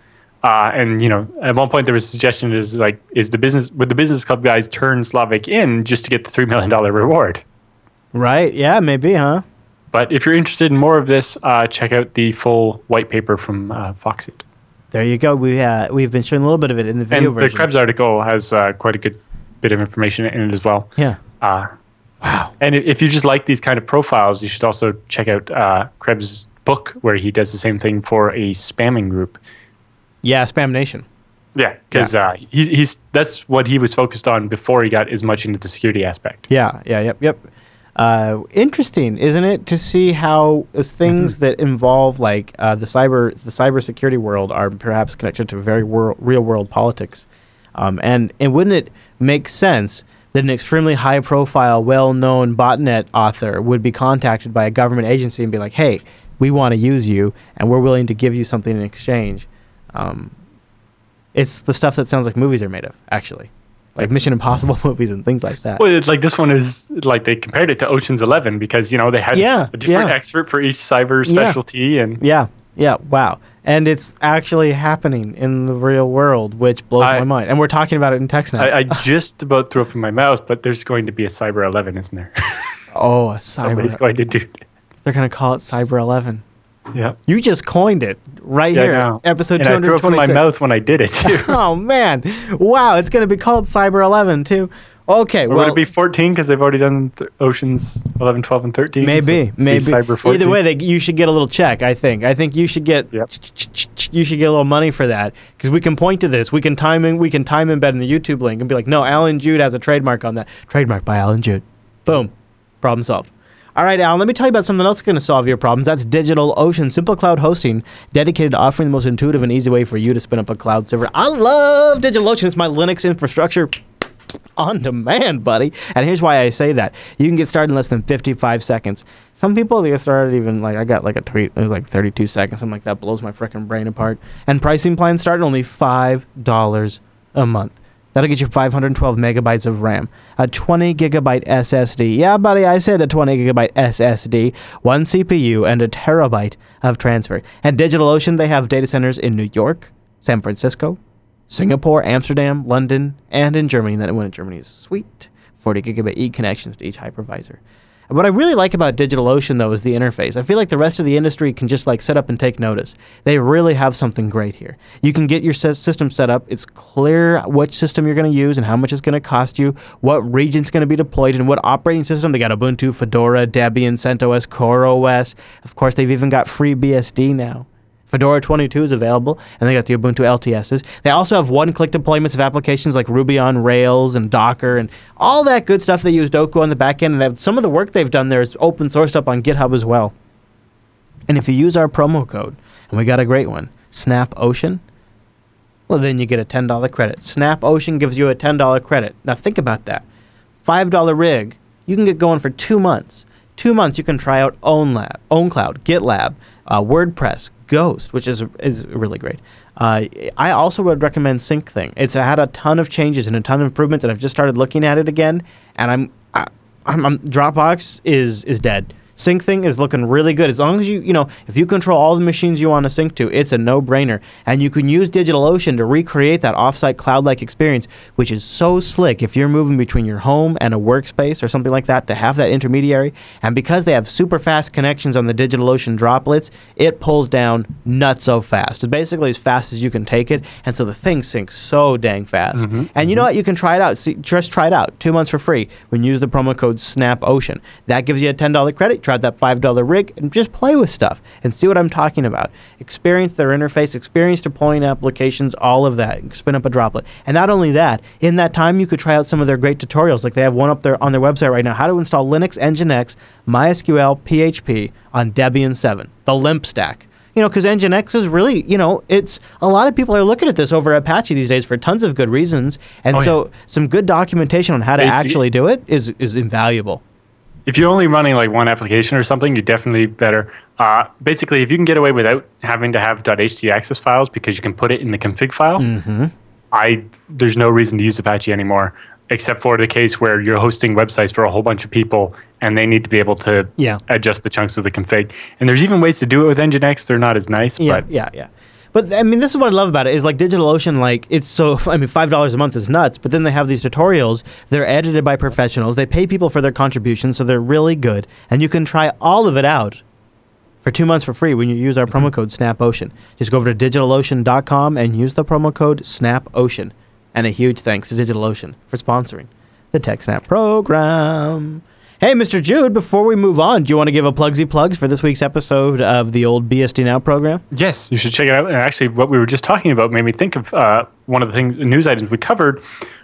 Uh, and you know, at one point there was a suggestion is like, is the business would the business club guys turn Slavic in just to get the three million dollar reward? Right yeah maybe huh But if you're interested in more of this, uh, check out the full white paper from uh, Fox-IT. there you go we uh, we've been showing a little bit of it in the And video the version Krebs article has uh, quite a good bit of information in it as well. yeah Uh, wow And if- if you just like these kind of profiles, you should also check out uh, Krebs' book, where he does the same thing for a spamming group. yeah Spam Nation Yeah, because uh, he's, he's that's what he was focused on before he got as much into the security aspect. Yeah, yeah, yep, yep. Uh, interesting, isn't it, to see how as things that involve like uh, the cyber the cybersecurity world are perhaps connected to very wor- real world politics, um, and and wouldn't it make sense that an extremely high profile, well known botnet author would be contacted by a government agency and be like, hey, we want to use you and we're willing to give you something in exchange. Um, it's the stuff that sounds like movies are made of, actually, like Mission Impossible movies and things like that. Well, it's like this one is like they compared it to Ocean's Eleven because you know they had Yeah, a different yeah. expert for each cyber Yeah. specialty, and Yeah, yeah, wow. And it's actually happening in the real world, which blows I- my mind. And we're talking about it in TechSnap. I, I just about threw up in my mouth, but there's going to be a Cyber Eleven, isn't there? oh, a Somebody's cyber. going to do. it. They're going to call it Cyber 11. Yeah, You just coined it right yeah, here. Episode and I threw up my mouth when I did it too. oh, man. Wow, it's going to be called Cyber 11, too. Okay, Or well, would it be 14 because they've already done th- Oceans 11, 12, and 13? maybe, so maybe. Cyber 14. Either way, they, you should get a little check. I think. I think you should get. Yep. You should get a little money for that because we can point to this. We can time in. We can time embed in the YouTube link and be like, "No, Allan Jude has a trademark on that. Trademark by Allan Jude." Boom, problem solved. All right, Allan, let me tell you about something else that's going to solve your problems. That's DigitalOcean, simple cloud hosting dedicated to offering the most intuitive and easy way for you to spin up a cloud server. I love DigitalOcean. It's my Linux infrastructure on demand, buddy. And here's why I say that. You can get started in less than 55 seconds. Some people they get started even like I got like a tweet, it was like 32 seconds, something like that blows my freaking brain apart. And pricing plans start at only $5 a month. That'll get you 512 megabytes of RAM, a 20 gigabyte SSD. Yeah, buddy, I said a 20 gigabyte SSD, one CPU, and a terabyte of transfer. At DigitalOcean, they have data centers in New York, San Francisco, Singapore, Amsterdam, London, and in Germany. That one in Germany is sweet. 40 gigabit E connections to each hypervisor. What I really like about DigitalOcean though is the interface. I feel like the rest of the industry can just like set up and take notice. They really have something great here. You can get your system set up. It's clear which system you're going to use and how much it's going to cost you, what region's going to be deployed, and what operating system. They got Ubuntu, Fedora, Debian, CentOS, CoreOS. Of course, they've even got FreeBSD now. Fedora 22 is available, and they got the Ubuntu LTSs. They also have one-click deployments of applications like Ruby on Rails and Docker and all that good stuff. They use Dokku on the back end, and have, some of the work they've done there is open sourced up on GitHub as well. And if you use our promo code, and we got a great one, Snap Ocean, well, then you get a $10 credit. Snap Ocean gives you a $10 credit. Now think about that. $5 rig, you can get going for two months. Two months, you can try out OwnLab, OwnCloud, GitLab, uh, WordPress, Ghost, which is is really great. Uh, I also would recommend SyncThing. It's had a ton of changes and a ton of improvements, and I've just started looking at it again. And I'm, I, I'm, I'm Dropbox is is dead. SyncThing is looking really good. As long as you, you know, if you control all the machines you want to sync to, it's a no-brainer. And you can use DigitalOcean to recreate that offsite cloud-like experience, which is so slick if you're moving between your home and a workspace or something like that to have that intermediary. And because they have super fast connections on the DigitalOcean droplets, it pulls down nuts so fast. It's basically as fast as you can take it. And so the thing syncs so dang fast. Mm-hmm, and you know mm-hmm. what? You can try it out. See, just try it out. Two months for free when you use the promo code SNAPOcean. That gives you a $10 credit. Try that $5 rig and just play with stuff and see what I'm talking about. Experience their interface, experience deploying applications, all of that. Spin up a droplet. And not only that, in that time, you could try out some of their great tutorials. Like they have one up there on their website right now how to install Linux, Nginx, MySQL, PHP on Debian 7, the LEMP stack. You know, because Nginx is really, you know, it's a lot of people are looking at this over Apache these days for tons of good reasons, and Oh, so some good documentation on how to actually do it is is invaluable. If you're only running like one application or something, you're definitely better. Uh, basically, if you can get away without having to have .htaccess files because you can put it in the config file, Mm-hmm. I there's no reason to use Apache anymore, except for the case where you're hosting websites for a whole bunch of people and they need to be able to Yeah. adjust the chunks of the config. And there's even ways to do it with Nginx. They're not as nice, Yeah, but yeah, yeah. But I mean, this is what I love about it is like DigitalOcean. Like it's so. I mean, five dollars a month is nuts. But then they have these tutorials. They're edited by professionals. They pay people for their contributions, so they're really good. And you can try all of it out for two months for free when you use our promo mm-hmm. code SNAPOcean. Just go over to digitalocean.com and use the promo code SNAPOcean. And a huge thanks to DigitalOcean for sponsoring the TechSnap program. Hey, Mr. Jude, before we move on, do you want to give a plugsy plugs for this week's episode of the old BSD Now program? Yes, you should check it out. And actually, what we were just talking about made me think of uh, one of the things, news items we covered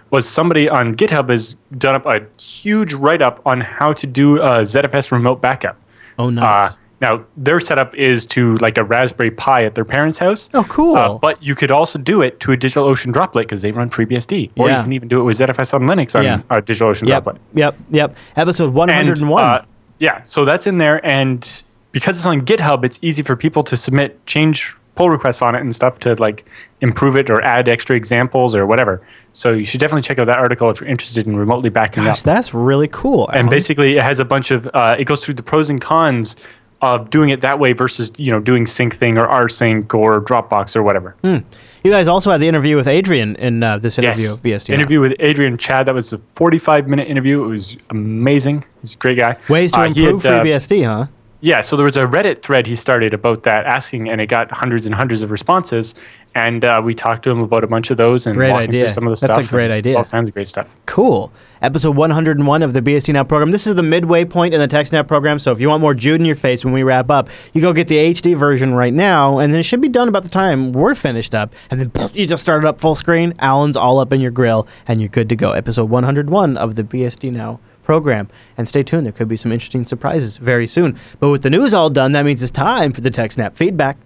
was somebody on GitHub has done up a huge write up on how to do a ZFS remote backup. Oh, nice. Uh, now, their setup is to like a Raspberry Pi at their parents' house. Oh, cool. Uh, but you could also do it to a DigitalOcean droplet because they run FreeBSD. Or Yeah. you can even do it with ZFS on Linux on Yeah. a DigitalOcean yep, droplet. yep, yep. Episode 101. uh, yeah, so that's in there, and because it's on GitHub, it's easy for people to submit change pull requests on it and stuff to like improve it or add extra examples or whatever. So you should definitely check out that article if you're interested in remotely backing Gosh, up. that's really cool. and basically, it has a bunch of uh, it goes through the pros and cons of doing it that way versus you know doing Syncthing or rsync or Dropbox or whatever. you guys also had the interview with Adrian in uh, this interview of BSD. Interview with Adrian Chadd. That was a 45 minute interview. It was amazing. He's a great guy. Ways to Uh, improve had, uh, FreeBSD, huh? Yeah, so there was a Reddit thread he started about that, asking, and it got hundreds and hundreds of responses. And uh, we talked to him about a bunch of those and Great idea. some of the stuff. That's a great idea. All kinds of great stuff. Cool. Episode 101 of the BSD Now program. This is the midway point in the TechSnap program. So if you want more Jude in your face when we wrap up, you go get the HD version right now, and then it should be done about the time we're finished up. And then you just start it up full screen. Allan's all up in your grill, and you're good to go. Episode 101 of the BSD Now program. And stay tuned. There could be some interesting surprises very soon. But with the news all done, that means it's time for the TechSnap feedback.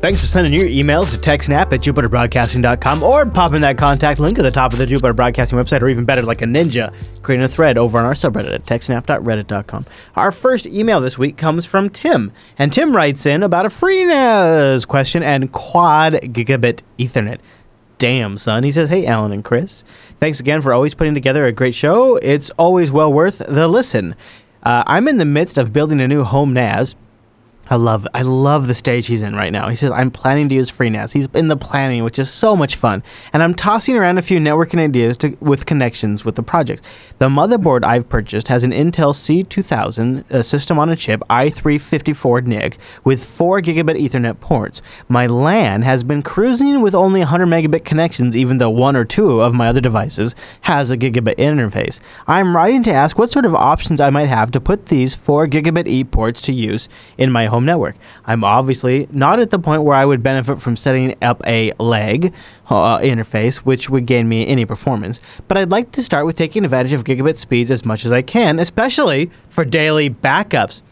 Thanks for sending your emails to techsnap at jupiterbroadcasting.com or popping that contact link at the top of the Jupiter Broadcasting website, or even better, like a ninja, creating a thread over on our subreddit at techsnap.reddit.com. Our first email this week comes from Tim, and Tim writes in about a FreeNAS question and quad gigabit Ethernet. Damn, son. He says, Hey, Allan and Chris. Thanks again for always putting together a great show. It's always well worth the listen. Uh, I'm in the midst of building a new home NAS. I love I love the stage he's in right now. He says I'm planning to use FreeNAS. He's in the planning, which is so much fun. And I'm tossing around a few networking ideas to, with connections with the project. The motherboard I've purchased has an Intel C2000 a system on a chip i354 NIC with 4 gigabit Ethernet ports. My LAN has been cruising with only 100 megabit connections even though one or two of my other devices has a gigabit interface. I'm writing to ask what sort of options I might have to put these 4 gigabit E ports to use in my home network. I'm obviously not at the point where I would benefit from setting up a leg uh, interface, which would gain me any performance, but I'd like to start with taking advantage of gigabit speeds as much as I can, especially for daily backups.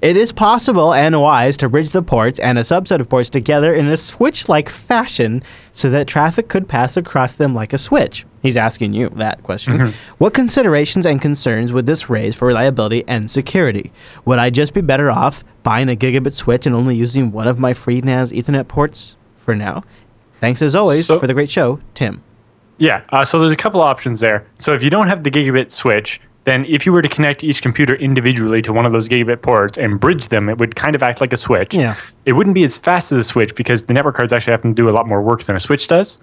It is possible and wise to bridge the ports and a subset of ports together in a switch like fashion so that traffic could pass across them like a switch. He's asking you that question. What considerations and concerns would this raise for reliability and security? Would I just be better off buying a gigabit switch and only using one of my FreeNAS Ethernet ports for now? Thanks as always So- for the great show, Tim. Yeah, uh, so there's a couple options there. So if you don't have the gigabit switch, then if you were to connect each computer individually to one of those gigabit ports and bridge them, it would kind of act like a switch. Yeah. It wouldn't be as fast as a switch because the network cards actually have to do a lot more work than a switch does.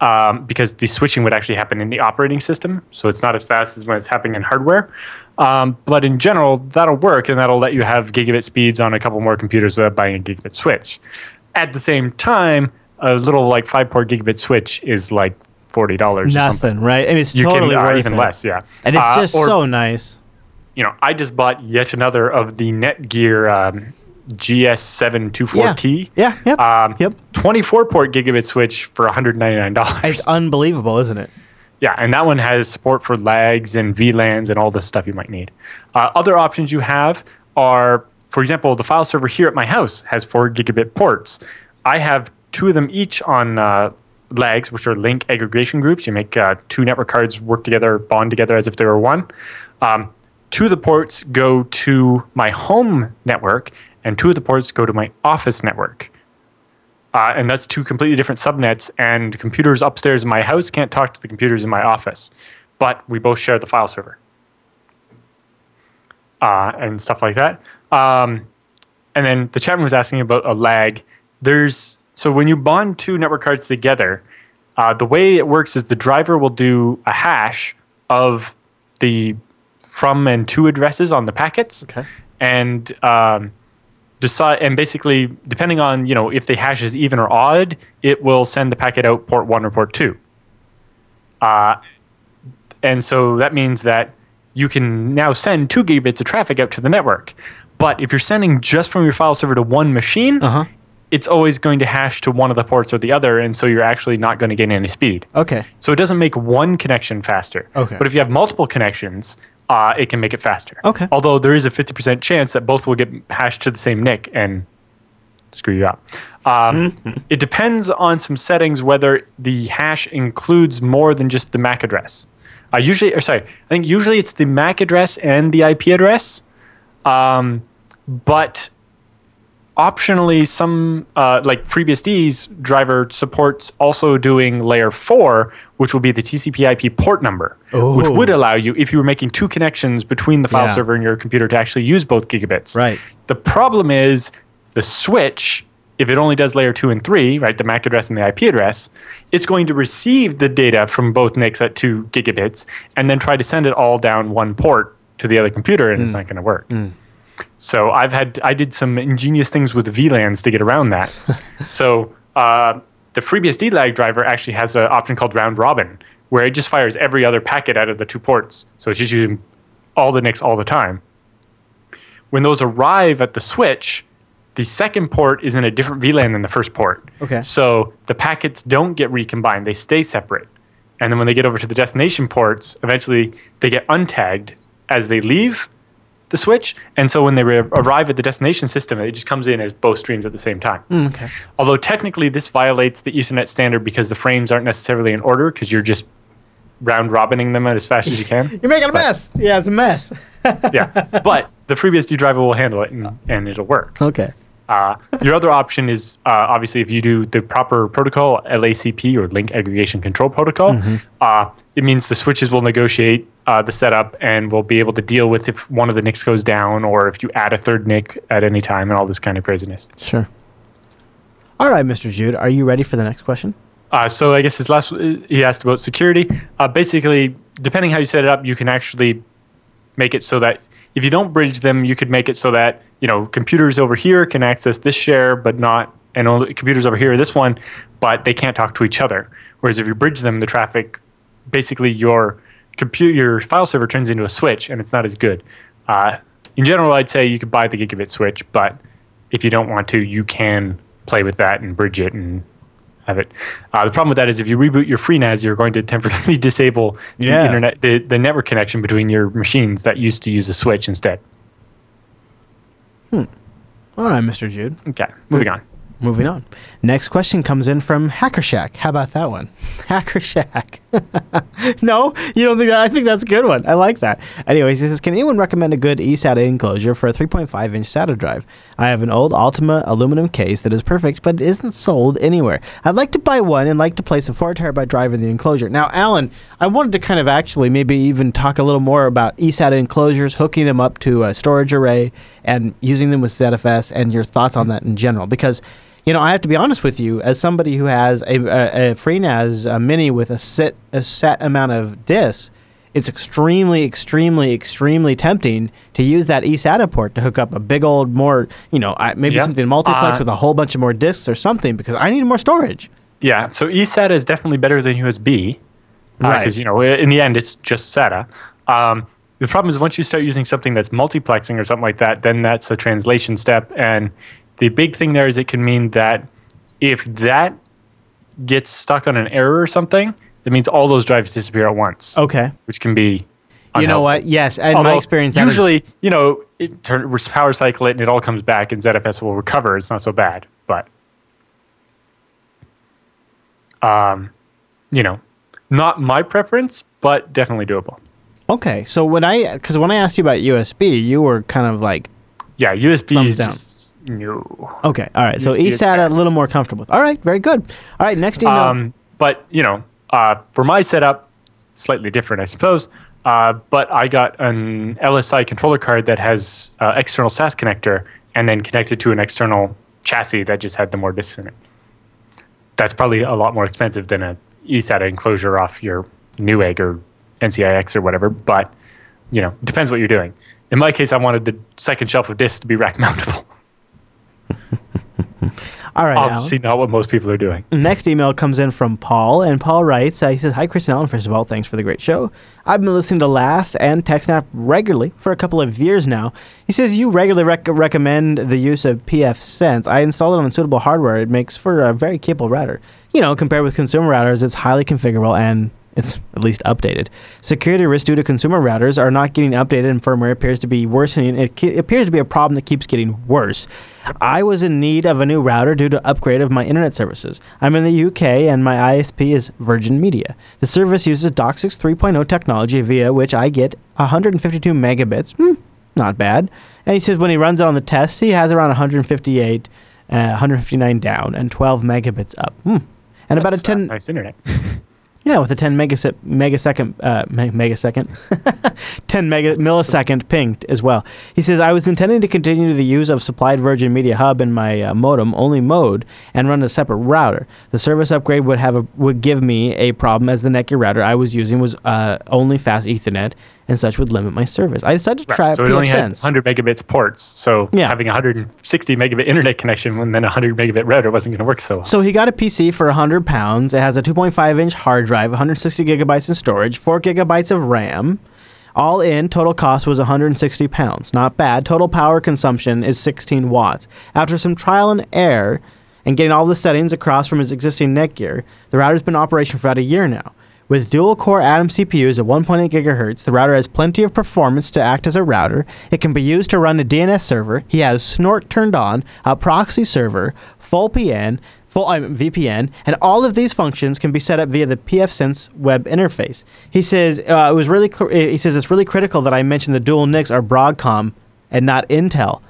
Um, because the switching would actually happen in the operating system, so it's not as fast as when it's happening in hardware. Um, but in general, that'll work, and that'll let you have gigabit speeds on a couple more computers without buying a gigabit switch. At the same time, a little like five port gigabit switch is like forty dollars. Nothing, right? I mean, it's You totally can uh, worth even it. less, yeah. And it's Uh, just or, so nice. you know, I just bought yet another of the Netgear um, GS724T. Yeah, yep, Um, yep. 24 port gigabit switch for $199. It's unbelievable, isn't it? Yeah, and that one has support for lags and VLANs and all the stuff you might need. Uh, other options you have are, for example, the file server here at my house has four gigabit ports. I have two of them each on uh, lags, which are link aggregation groups. You make uh, two network cards work together, bond together as if they were one. Um, two of the ports go to my home network, and two of the ports go to my office network. Uh, and that's two completely different subnets. And computers upstairs in my house can't talk to the computers in my office, but we both share the file server uh, and stuff like that. Um, and then the chat room was asking about a lag. There's so when you bond two network cards together, uh, the way it works is the driver will do a hash of the from and to addresses on the packets Okay. and um, decide and basically depending on you know if the hash is even or odd it will send the packet out port one or port two uh, and so that means that you can now send two gigabits of traffic out to the network but if you're sending just from your file server to one machine Uh huh. it's always going to hash to one of the ports or the other and so you're actually not going to gain any speed Okay. so it doesn't make one connection faster. Okay. But if you have multiple connections, uh, it can make it faster. Okay. Although there is a 50% chance that both will get hashed to the same NIC and screw you up. Um, it depends on some settings whether the hash includes more than just the MAC address. Uh, usually, or sorry, I think usually it's the MAC address and the IP address. Um, but optionally some uh, like FreeBSD's driver supports also doing layer 4 which will be the TCP IP port number which would allow you if you were making two connections between the file Yeah. server and your computer to actually use both gigabits Right. the problem is the switch if it only does layer two and three, right, the MAC address and the IP address, it's going to receive the data from both NICs at two gigabits and then try to send it all down one port to the other computer, and it's not going to work. So I've had I did some ingenious things with VLANs to get around that. so uh, the FreeBSD lag driver actually has an option called round robin, where it just fires every other packet out of the two ports. So it's just using all the NICs all the time. When those arrive at the switch, the second port is in a different VLAN than the first port. Okay. So the packets don't get recombined; they stay separate. And then when they get over to the destination ports, eventually they get untagged as they leave the switch. And so when they re- arrive at the destination system, it just comes in as both streams at the same time. Mm, okay. Although technically this violates the Ethernet standard because the frames aren't necessarily in order because you're just round robining them as fast as you can. You're making a mess. Yeah, it's a mess. yeah. But the FreeBSD driver will handle it and, and it'll work. okay. Uh, your other option is uh, obviously if you do the proper protocol, LACP or Link Aggregation Control Protocol, uh, it means the switches will negotiate uh, the setup and will be able to deal with if one of the NICs goes down or if you add a third NIC at any time and all this kind of craziness. Sure. All right, Mr. Jude, are you ready for the next question? Uh, so I guess his last he asked about security. Uh, basically, depending how you set it up, you can actually make it so that if you don't bridge them, you could make it so that you know computers over here can access this share, but not and only computers over here this one, but they can't talk to each other. Whereas if you bridge them, the traffic, basically your computer, your file server turns into a switch, and it's not as good. Uh, in general, I'd say you could buy the gigabit switch, but if you don't want to, you can play with that and bridge it and have it. Uh, the problem with that is if you reboot your FreeNAS, you're going to temporarily disable Yeah. the internet, the, the network connection between your machines that used to use a switch instead. Hmm. All right, Mr. Jude. Okay, moving on. Moving on. Next question comes in from Hacker Shack. How about that one? Hacker Shack. no, you don't think that? I think that's a good one. I like that. Anyways, he says, can anyone recommend a good eSATA enclosure for a 3.5 inch SATA drive? I have an old Altima aluminum case that is perfect, but it isn't sold anywhere. I'd like to buy one and like to place a 4 terabyte drive in the enclosure. Now, Allan, I wanted to kind of actually maybe even talk a little more about eSATA enclosures, hooking them up to a storage array, and using them with ZFS, and your thoughts on that in general, because you know, I have to be honest with you, as somebody who has a, a, a FreeNAS a mini with a set a set amount of disks, it's extremely, extremely, extremely tempting to use that eSATA port to hook up a big old more, you know, maybe Yeah. something multiplex Uh, with a whole bunch of more disks or something because I need more storage. Yeah, so eSATA is definitely better than USB. Right. Because, you know, in the end, it's just SATA. Um, the problem is once you start using something that's multiplexing or something like that, then that's a translation step. And the big thing there is it can mean that if that gets stuck on an error or something, it means all those drives disappear at once, Okay. which can be. You know what? Yes, in my experience, that is- usually, you know, it turn, power cycle it and it all comes back and ZFS will recover. It's not so bad, but, um, you know, not my preference, but definitely doable. okay. So when I, because when I asked you about USB, you were kind of like, Yeah, USB Thumbs is down. just no. okay, all right. So eSATA a little more comfortable with. All right, very good. All right, next email. Um, but you know, uh, for my setup, slightly different, I suppose. Uh, but I got an LSI controller card that has uh, external SAS connector, and then connected to an external chassis that just had the more disks in it. That's probably a lot more expensive than a eSATA enclosure off your Newegg or NCIX or whatever. But you know, depends what you're doing. In my case, I wanted the second shelf of disks to be rack mountable. all right, Allan. Obviously, not what most people are doing. Next email comes in from Paul, and Paul writes, uh, he says, Hi, Chris and Allan. First of all, thanks for the great show. I've been listening to Last and TechSnap regularly for a couple of years now. He says, You regularly rec- recommend the use of pfSense. I installed it on suitable hardware. It makes for a very capable router. You know, compared with consumer routers, it's highly configurable and it's at least updated. Security risks due to consumer routers are not getting updated, and firmware appears to be worsening. It appears to be a problem that keeps getting worse. I was in need of a new router due to upgrade of my internet services. I'm in the UK, and my ISP is Virgin Media. The service uses DOCSIS 3.0 technology, via which I get 152 megabits. Hmm, not bad. And he says when he runs it on the test, he has around 158, uh, 159 down, and 12 megabits up. Hmm. And about a That's, uh, 10. nice internet. Yeah, with a 10 megase- megasecond, uh, me- megasecond, 10 mega millisecond ping as well. He says, I was intending to continue the use of supplied Virgin Media Hub in my uh, modem only mode and run a separate router. The service upgrade would have a, would give me a problem as the Netgear router I was using was uh, only fast Ethernet and such would limit my service. I decided to try so it only had 100 megabits ports. So Yeah. having a 160 megabit internet connection and then a 100 megabit router wasn't going to work so well. So he got a PC for 100 pounds. It has a 2.5 inch hard drive, 160 gigabytes in storage, 4 gigabytes of RAM. All in, total cost was 160 pounds. Not bad. Total power consumption is 16 watts. After some trial and error and getting all the settings across from his existing Netgear, the router's been in operation for about a year now. With dual core Atom CPUs at 1.8 gigahertz, the router has plenty of performance to act as a router. It can be used to run a DNS server. He has Snort turned on, a proxy server, full PN, full VPN, and all of these functions can be set up via the pfSense web interface. He says uh, it was really he says it's really critical that I mention the dual NICs are Broadcom and not Intel.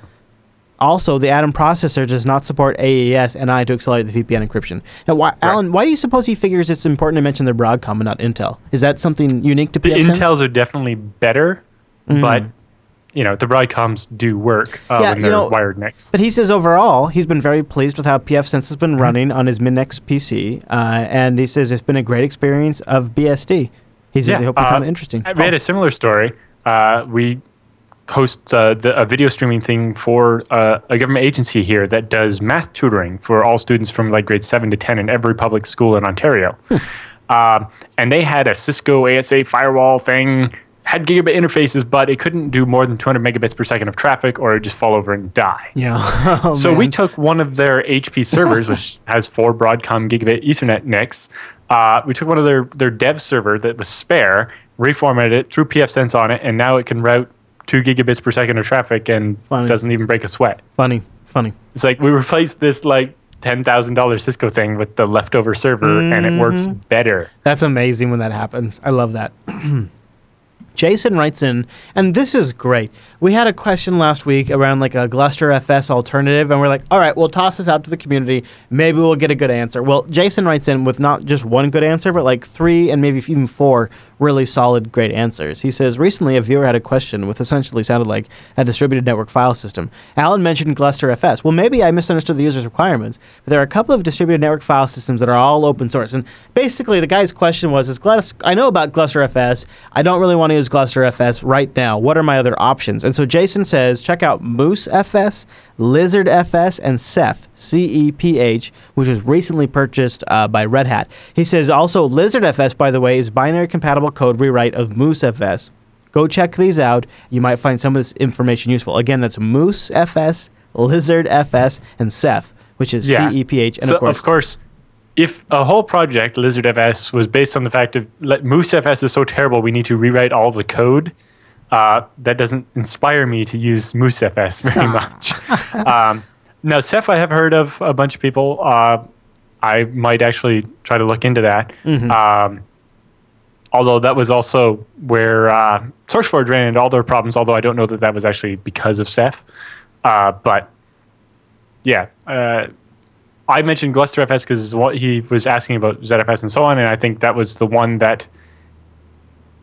Also, the Atom processor does not support AES NI to accelerate the VPN encryption. Now, why, Allan, why do you suppose he figures it's important to mention the Broadcom and not Intel? Is that something unique to the? Intels are definitely better, but you know the Broadcoms do work uh, Mm-hmm. Yeah, when they're know- wired NICs. But he says overall, he's been very pleased with how pfSense has been running on his Minex PC, uh, and he says it's been a great experience of BSD. He says he hope you uh, found it interesting. We had a similar story. Uh, we host uh, the, a video streaming thing for uh, a government agency here that does math tutoring for all students from like grade 7 to 10 in every public school in Ontario. Um, and they had a Cisco ASA firewall thing, had gigabit interfaces, but it couldn't do more than 200 megabits per second of traffic or it'd just fall over and die. yeah. Oh, So we took one of their HP servers, which has four Broadcom gigabit Ethernet NICs. Uh, we took one of their their dev server that was spare, reformatted it, threw pfSense on it, and now it can route two gigabits per second of traffic and Funny. doesn't even break a sweat. funny, funny. It's like we replaced this like ten thousand dollars Cisco thing with the leftover server, and it works Mm-hmm. better. That's amazing when that happens. I love that. Jason writes in, and this is great. We had a question last week around like a Gluster FS alternative, and we're like, all right, we'll toss this out to the community. Maybe we'll get a good answer. Well, Jason writes in with not just one good answer, but like three and maybe even four really solid, great answers. He says, recently a viewer had a question with essentially sounded like a distributed network file system. Allan mentioned Gluster FS. Well, maybe I misunderstood the user's requirements, but there are a couple of distributed network file systems that are all open source. And basically, the guy's question was, "Is Glus- I know about Gluster FS. I don't really want to use Gluster FS right now. What are my other options?" And so Jason says, check out Moose FS, Lizard FS, and Ceph, C-E-P-H, which was recently purchased uh, by Red Hat. He says also Lizard FS, by the way, is binary compatible code rewrite of Moose FS. Go check these out. You might find some of this information useful. Again, that's Moose FS, Lizard FS, and Ceph, which is Yeah. C-E-P-H. And of course. of course, if a whole project, Lizard FS, was based on the fact of like, Moose FS is so terrible, we need to rewrite all the code. Uh, that doesn't inspire me to use Moose FS very much. um, now, Ceph, I have heard of a bunch of people. Uh, I might actually try to look into that. Um, although that was also where uh, SourceForge ran into all their problems. Although I don't know that that was actually because of Ceph. Uh, but yeah, uh, I mentioned Gluster FS because what he was asking about ZFS and so on, and I think that was the one that,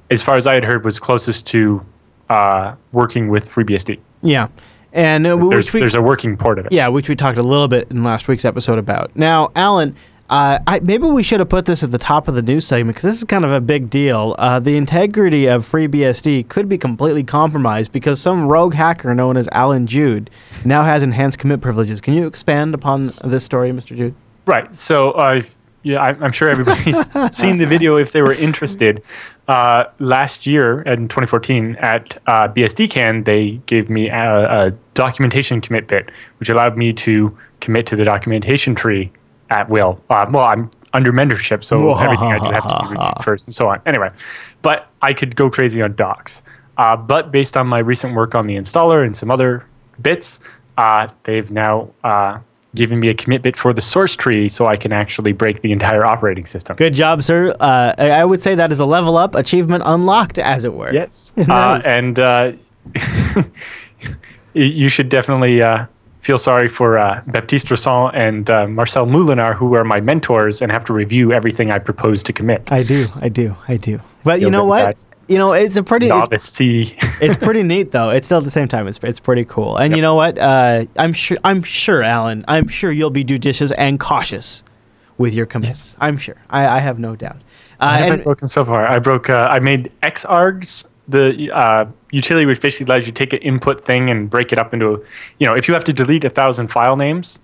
as far as I had heard, was closest to uh, working with FreeBSD. yeah. And uh, There's, we, there's a working port of it. Yeah, which we talked a little bit in last week's episode about. Now, Allan, uh, I, maybe we should have put this at the top of the news segment because this is kind of a big deal. Uh, the integrity of FreeBSD could be completely compromised because some rogue hacker known as Allan Jude now has enhanced commit privileges. Can you expand upon this story, Mr. Jude? Right. So, uh, yeah, I, I'm sure everybody's seen the video if they were interested. Uh, last year in 2014 at uh, BSDCan, they gave me a, a documentation commit bit, which allowed me to commit to the documentation tree at will. Uh, well, I'm under mentorship, so everything I do have to be reviewed first and so on. Anyway, but I could go crazy on docs. Uh, but based on my recent work on the installer and some other bits, uh, they've now uh, given me a commit bit for the source tree so I can actually break the entire operating system. Good job, sir. Uh, I would say that is a level up, achievement unlocked, as it were. Yes. Nice. uh, and uh, you should definitely uh, feel sorry for uh, Baptiste Daroussin and uh, Marcel Moolenaar, who are my mentors and have to review everything I propose to commit. I do, I do, I do. But you Feel know what? You know, it's a pretty. It's, Novice C. it's pretty neat though. It's still at the same time. It's it's pretty cool. And you know what? Uh, I'm sure. I'm sure, Allan. I'm sure you'll be judicious and cautious with your commits. Yes. I'm sure. I, I have no doubt. Uh, I haven't and broken so far. I broke. Uh, I made xargs, the uh, utility which basically allows you to take an input thing and break it up into, a, you know, if you have to delete a thousand file names,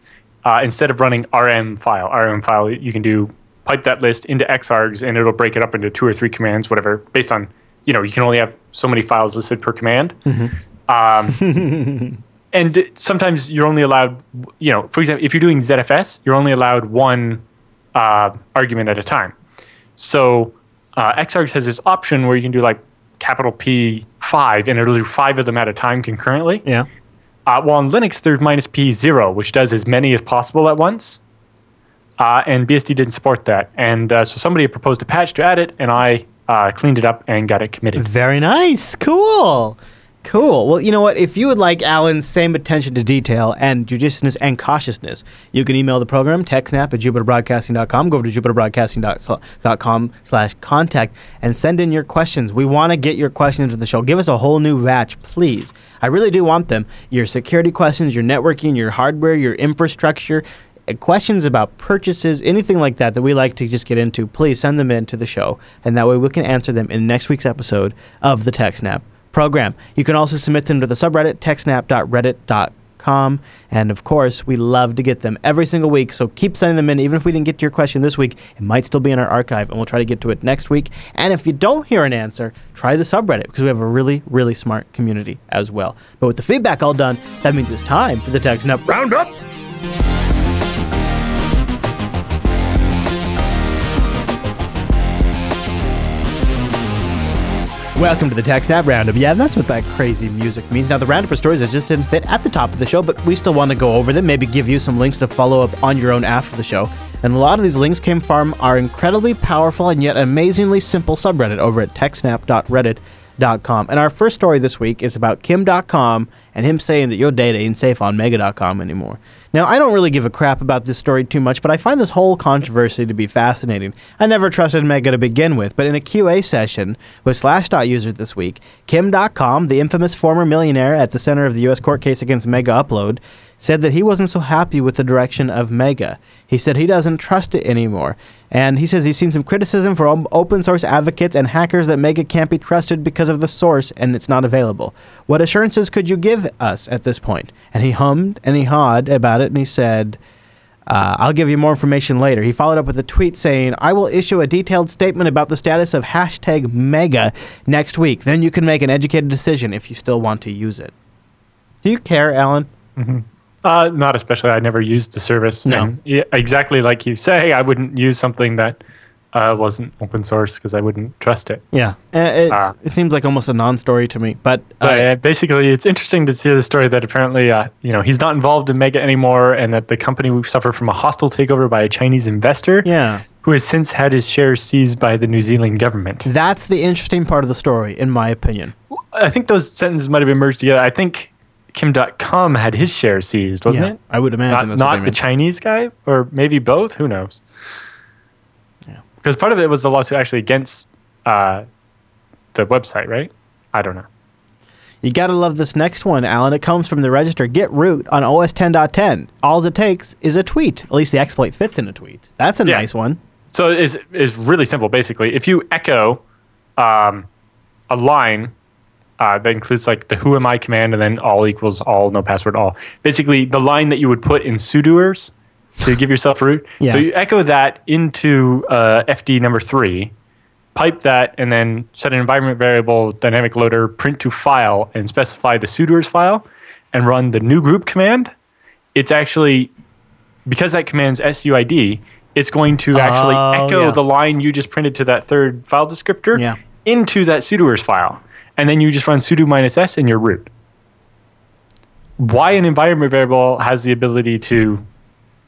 uh, instead of running rm file, rm file, you can do pipe that list into xargs and it'll break it up into two or three commands, whatever, based on, you know, you can only have so many files listed per command. Um, and sometimes you're only allowed, you know, for example, if you're doing ZFS, you're only allowed one uh, argument at a time. So uh, Xargs has this option where you can do like capital P5 and it'll do five of them at a time concurrently. yeah. Uh, well, on Linux, there's minus P0, which does as many as possible at once. Uh, and BSD didn't support that. And uh, so somebody proposed a patch to add it, and I uh, cleaned it up and got it committed. Very nice. Cool. Cool. Well, you know what? If you would like Allan's same attention to detail and judiciousness and cautiousness, you can email the program, techsnap at jupiterbroadcasting.com. Go over to jupiterbroadcasting.com slash contact and send in your questions. We want to get your questions to the show. Give us a whole new batch, please. I really do want them. Your security questions, your networking, your hardware, your infrastructure, Uh, questions about purchases, anything like that that we like to just get into, please send them in to the show, and that way we can answer them in next week's episode of the TechSnap program. You can also submit them to the subreddit techsnap.reddit.com, and of course, we love to get them every single week. So keep sending them in, even if we didn't get to your question this week, it might still be in our archive, and we'll try to get to it next week. And if you don't hear an answer, try the subreddit because we have a really, really smart community as well. But with the feedback all done, that means it's time for the TechSnap Roundup. Welcome to the TechSnap Roundup. Yeah, that's what that crazy music means. Now, the roundup of stories that just didn't fit at the top of the show, but we still want to go over them, maybe give you some links to follow up on your own after the show. And a lot of these links came from our incredibly powerful and yet amazingly simple subreddit over at techsnap.reddit.com. And our first story this week is about Kim Dotcom and him saying that your data ain't safe on Mega.com anymore. Now, I don't really give a crap about this story too much, but I find this whole controversy to be fascinating. I never trusted Mega to begin with, but in a QA session with Slashdot users this week, Kim Dotcom, the infamous former millionaire at the center of the U.S. court case against Megaupload, said that he wasn't so happy with the direction of Mega. He said he doesn't trust it anymore. And he says he's seen some criticism from open source advocates and hackers that Mega can't be trusted because of the source and it's not available. What assurances could you give us at this point? And he hummed and he hawed about it and he said, uh, I'll give you more information later. He followed up with a tweet saying, I will issue a detailed statement about the status of hashtag Mega next week. Then you can make an educated decision if you still want to use it. Do you care, Allan? Uh, not especially. I never used the service. No. And exactly like you say, I wouldn't use something that uh, wasn't open source because I wouldn't trust it. Yeah. Uh, it's, Ah. it seems like almost a non story to me. But, uh, But uh, basically, it's interesting to see the story that apparently, uh, you know, he's not involved in Mega anymore, and that the company suffered from a hostile takeover by a Chinese investor yeah. who has since had his shares seized by the New Zealand government. That's the interesting part of the story, in my opinion. I think those sentences might have been merged together. I think Kim Dotcom had his shares seized, wasn't yeah, it? I would imagine Not, that's not the meant. Chinese guy, or maybe both. Who knows? Yeah. Because part of it was the lawsuit actually against uh, the website, right? I don't know. You gotta love this next one, Allan. It comes from the register Git root on OS 10.10. All it takes is a tweet. At least the exploit fits in a tweet. That's a Yeah. nice one. So it's, it's really simple, basically. If you echo um, a line uh, that includes like the who am I command and then all equals all, no password, all. Basically, the line that you would put in sudoers to give yourself root. Yeah. So you echo that into uh, FD number three, pipe that, and then set an environment variable dynamic loader print to file and specify the sudoers file and run the new group command. It's actually because that command's SUID, it's going to actually Oh, echo yeah. the line you just printed to that third file descriptor Yeah. into that sudoers file. And then you just run sudo minus s in your root. Why an environment variable has the ability to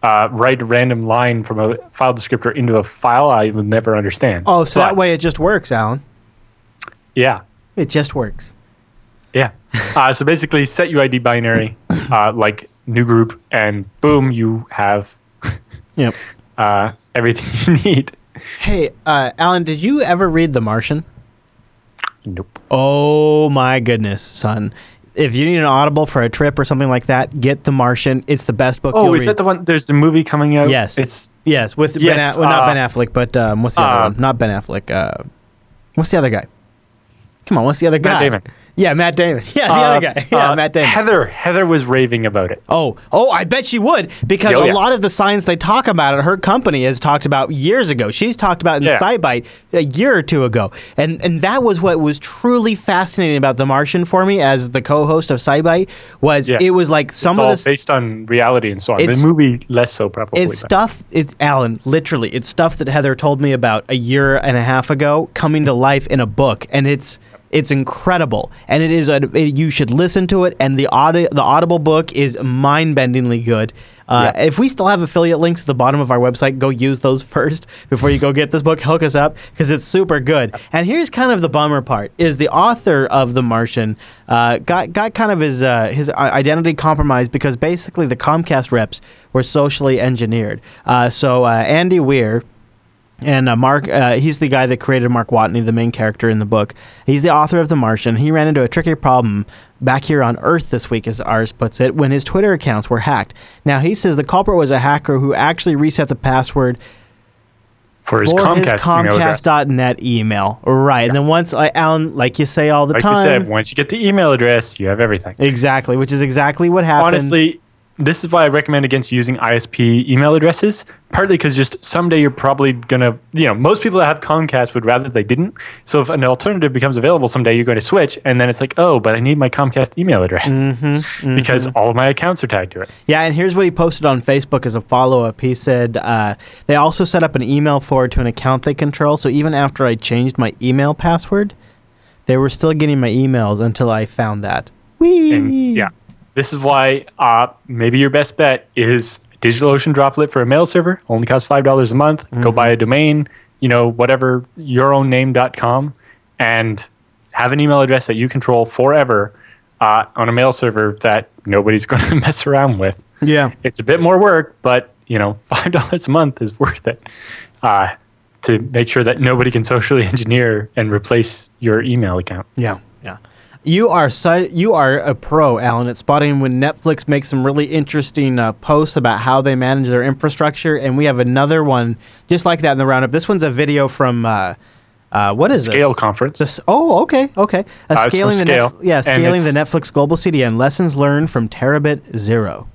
uh, write a random line from a file descriptor into a file, I will never understand. Oh, so But, that way it just works, Allan. Yeah. It just works. Yeah. uh, so basically, set UID binary, uh, like new group, and boom, you have Yep. uh, everything you need. Hey, uh, Allan, did you ever read The Martian? Nope. Oh my goodness, son. If you need an audible for a trip or something like that, get The Martian. It's the best book Oh, is read. that the one? There's the movie coming out. Yes. It's yes, with ben Yes, A- well, not uh, Ben Affleck, but um, what's the other uh, one? Not Ben Affleck. Uh, what's the other guy? Come on, what's the other guy? Matt Damon. Yeah, Matt Damon. Yeah, the uh, other guy. Yeah, uh, Matt Damon. Heather. Heather was raving about it. Oh, oh, I bet she would because Oh, a yeah. lot of the science they talk about at her company has talked about years ago. She's talked about in Yeah. SciByte a year or two ago, and and that was what was truly fascinating about The Martian for me as the co-host of SciByte was Yeah. it was like some it's of all this. based on reality and so on. The movie less so probably. It's but- stuff. It's Allan. Literally, it's stuff that Heather told me about a year and a half ago, coming to life in a book, and it's it's incredible. And it is. A, it- you should listen to it. And the audi- the Audible book is mind bendingly good. Uh, Yeah. If we still have affiliate links at the bottom of our website, go use those first before you go get this book. Hook us up because it's super good. And here's kind of the bummer part: is the author of The Martian uh, got got kind of his uh, his identity compromised because basically the Comcast reps were socially engineered. Uh, so uh, Andy Weir. And uh, Mark, uh, he's the guy that created Mark Watney, the main character in the book. He's the author of The Martian. He ran into a tricky problem back here on Earth this week, as Ars puts it, when his Twitter accounts were hacked. Now, he says the culprit was a hacker who actually reset the password for his for Comcast, his email address. Comcast.net email. Right. And then once, like, Allan, like you say all the Like time. you said, once you get the email address, you have everything. exactly, which is exactly what happened. Honestly, this is why I recommend against using ISP email addresses. Partly because just someday you're probably gonna, you know, most people that have Comcast would rather they didn't. So if an alternative becomes available someday, you're going to switch, and then it's like, oh, but I need my Comcast email address Mm-hmm, because all of my accounts are tagged to it. Yeah, and here's what he posted on Facebook as a follow up. He said uh, they also set up an email forward to an account they control. So even after I changed my email password, they were still getting my emails until I found that. Whee! And yeah, this is why uh, maybe your best bet is DigitalOcean Droplet for a mail server. Only costs five dollars a month. Go buy a domain, you know, whatever yourowname.com, and have an email address that you control forever uh, on a mail server that nobody's going to mess around with. Yeah. It's a bit more work, but you know, five dollars a month is worth it. Uh, to make sure that nobody can socially engineer and replace your email account. Yeah. Yeah. You are su- you are a pro, Allan, at spotting when Netflix makes some really interesting uh, posts about how they manage their infrastructure, and we have another one just like that in the roundup. This one's a video from uh, uh, what is it? Scale this? conference. This, oh, okay, okay. Uh, Uh, scaling the Scale, Netf- yeah, and scaling the Netflix global CDN lessons learned from Terabit Zero.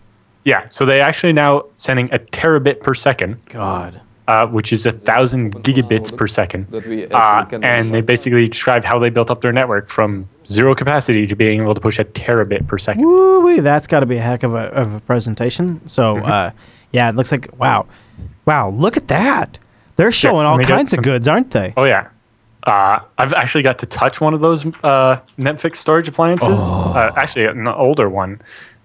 Yeah, so they actually now sending a terabit per second, God. uh, which is a thousand gigabits per second, uh, and they basically describe how they built up their network from zero capacity to being able to push a terabit per second. Woo wee, that's got to be a heck of a, of a presentation. So, Mm-hmm. uh, yeah, it looks like wow, wow, look at that. They're showing and all kinds of goods, aren't they? Oh yeah, uh, I've actually got to touch one of those uh, Netflix storage appliances. Oh. Uh, actually, an older one,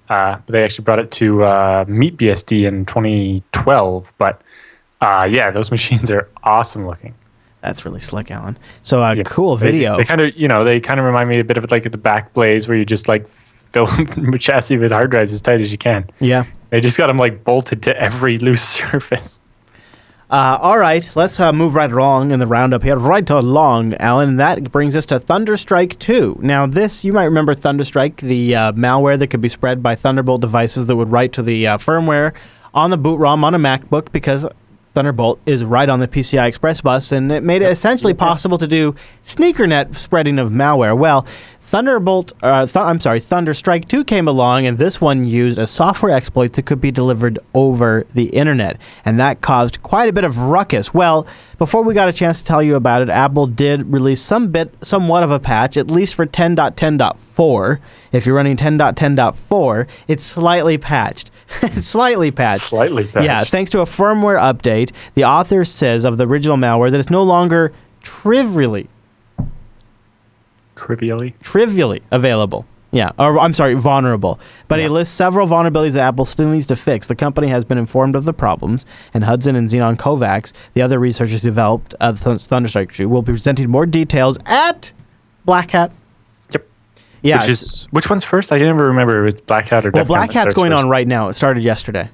uh, but they actually brought it to uh, MeetBSD in 2012. But uh, yeah, those machines are awesome looking. That's really slick, Allan. So, uh, Yeah. cool video. They, kind of, you know, they kind of remind me a bit of like the Backblaze where you just like fill the chassis with hard drives as tight as you can. yeah. They just got them like bolted to every loose surface. Uh, all right, let's uh, move right along in the roundup here. Right along, Allan. That brings us to Thunderstrike 2. Now, this, you might remember Thunderstrike, the uh, malware that could be spread by Thunderbolt devices that would write to the uh, firmware on the boot ROM on a MacBook because Thunderbolt is right on the PCI Express bus, and it made it essentially possible to do sneakernet spreading of malware. Well, Thunderbolt, uh, th- I'm sorry, Thunderstrike 2 came along, and this one used a software exploit that could be delivered over the internet, and that caused quite a bit of ruckus. Well, before we got a chance to tell you about it, Apple did release some bit, somewhat of a patch, at least for 10.10.4. If you're running 10.10.4, it's slightly patched. it's slightly patched. Slightly patched. Yeah, thanks to a firmware update, the author says of the original malware that it's no longer trivially Trivially. trivially available. Yeah, or I'm sorry, vulnerable. But he lists several vulnerabilities that Apple still needs to fix. The company has been informed of the problems, and Hudson and Xeno Kovah, the other researchers who developed uh, the Thunderstrike tree, will be presenting more details at Black Hat. Yep. Yeah, Which is which one's first? I can never remember. It's Black Hat or well, DEF Black Hat's going first. on right now. It started yesterday.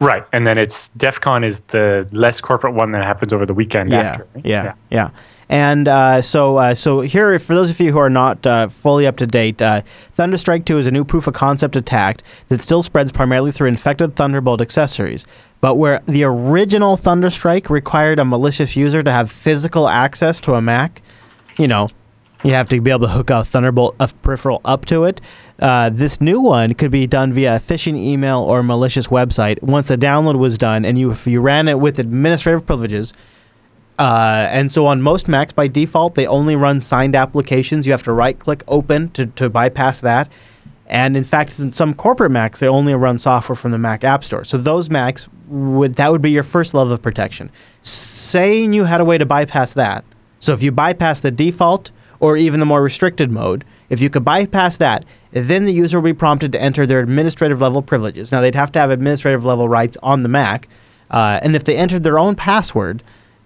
Right, and then it's DEF CON is the less corporate one that happens over the weekend Yeah, after. right? yeah, yeah. And uh, so, uh, so here, for those of you who are not uh, fully up to date, uh, Thunderstrike 2 is a new proof of concept attack that still spreads primarily through infected Thunderbolt accessories. But where the original Thunderstrike required a malicious user to have physical access to a Mac, you know, you have to be able to hook a Thunderbolt peripheral up to it. Uh, this new one could be done via a phishing email or malicious website. Once the download was done, and you if you ran it with administrative privileges, uh, and so on most Macs by default, they only run signed applications. You have to right click open to, to bypass that. And in fact, in some corporate Macs, they only run software from the Mac App Store. So those Macs would that would be your first level of protection. Saying you had a way to bypass that. So if you bypass the default or even the more restricted mode, if you could bypass that, then the user will be prompted to enter their administrative level privileges. Now they'd have to have administrative level rights on the Mac, uh, and if they entered their own password,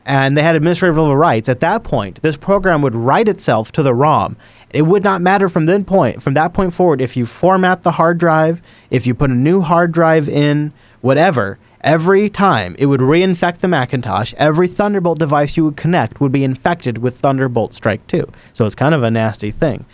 and they had administrative level rights, at that point, this program would write itself to the ROM. It would not matter from then point from that point forward if you format the hard drive, if you put a new hard drive in, whatever. Every time it would reinfect the Macintosh, every Thunderbolt device you would connect would be infected with Thunderbolt Strike 2. So it's kind of a nasty thing.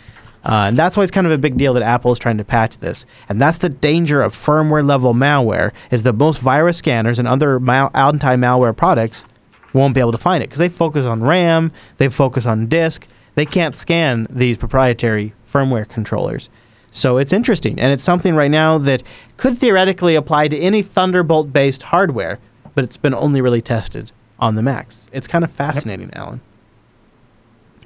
Uh, and that's why it's kind of a big deal that Apple is trying to patch this. And that's the danger of firmware level malware is that most virus scanners and other mal- anti-malware products won't be able to find it because they focus on RAM, they focus on disk. They can't scan these proprietary firmware controllers. So it's interesting, and it's something right now that could theoretically apply to any Thunderbolt-based hardware, but it's been only really tested on the Macs. It's kind of fascinating, Allan.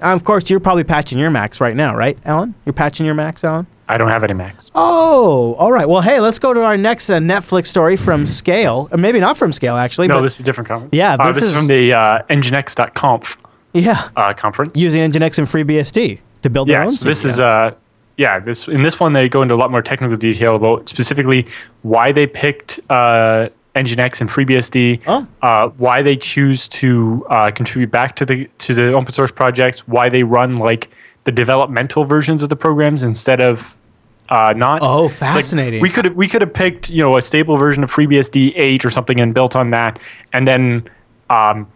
Uh, of course, you're probably patching your Macs right now, right, Allan? You're patching your Macs, Allan? I don't have any Macs. Oh, all right. Well, hey, let's go to our next uh, Netflix story from Scale, or maybe not from Scale, actually. No, but this is a different conference. Yeah, uh, this this, is- from the uh, Nginx.conf yeah, uh, conference. using Nginx and FreeBSD to build their yeah, own. so this is uh, yeah, this in this one they go into a lot more technical detail about specifically why they picked uh, Nginx and FreeBSD, Oh. uh, why they choose to uh, contribute back to the to the open source projects, why they run like the developmental versions of the programs instead of uh, not. Oh, It's like, fascinating. we could have we could have picked you know a stable version of FreeBSD eight or something and built on that, and then um,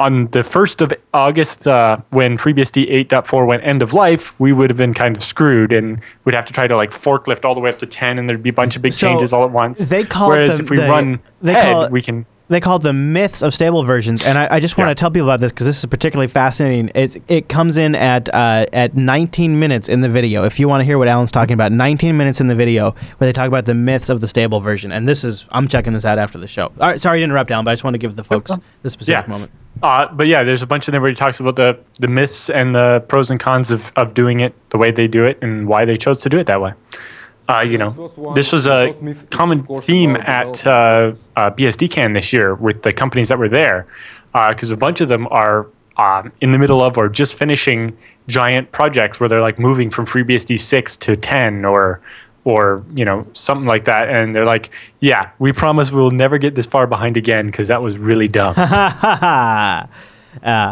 on the first of August uh, when FreeBSD 8.4 went end of life, we would have been kind of screwed and we'd have to try to like forklift all the way up to 10, and there'd be a bunch of big So, changes all at once. they call it Whereas the- if we the- run they head, call it- we can. They call it the myths of stable versions, and I, I just want to Yeah. tell people about this because this is particularly fascinating. It it comes in at uh, at 19 minutes in the video. If you want to hear what Allan's talking about, 19 minutes in the video where they talk about the myths of the stable version, and this is I'm checking this out after the show. All right, sorry to interrupt, Allan, but I just want to give the folks the specific Yeah. moment. Uh, but yeah, there's a bunch in there where he talks about the, the myths and the pros and cons of, of doing it the way they do it and why they chose to do it that way. Uh, you know, this was a common theme at uh, uh, BSDCan this year with the companies that were there, because a bunch of them are um, in the middle of or just finishing giant projects where they're like moving from FreeBSD 6 to 10 or or you know something like that, and they're like, "Yeah, we promise we'll never get this far behind again because that was really dumb." uh,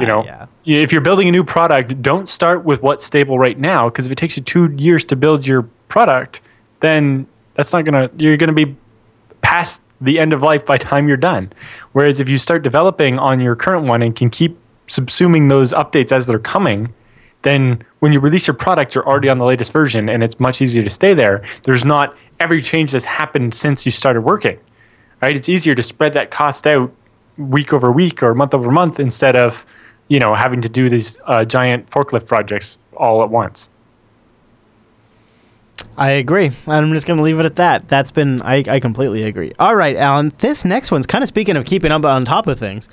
you know yeah. if you're building a new product don't start with what's stable right now because if it takes you two years to build your product then that's not gonna you're gonna be past the end of life by time you're done. Whereas if you start developing on your current one and can keep subsuming those updates as they're coming then when you release your product you're already on the latest version and it's much easier to stay there. There's not every change that's happened since you started working right? It's easier to spread that cost out week over week or month over month instead of you know having to do these uh, giant forklift projects all at once I agree. I'm just going to leave it at that. That's been, I, I completely agree. All right, Allan. This next one's kind of speaking of keeping up on top of things.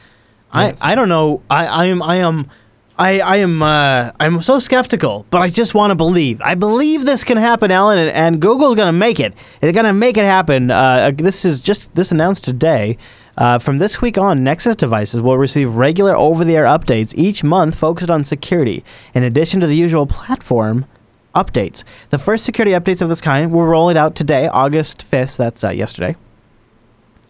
Yes. I, I don't know. I, I am, I am, I, I am, uh, I'm so skeptical, but I just want to believe. I believe this can happen, Allan, and, and Google's going to make it. They're going to make it happen. Uh, this is just this announced today. Uh, from this week on, Nexus devices will receive regular over-the-air updates each month focused on security, in addition to the usual platform updates. The first security updates of this kind were rolled out today, August 5th, that's uh, yesterday,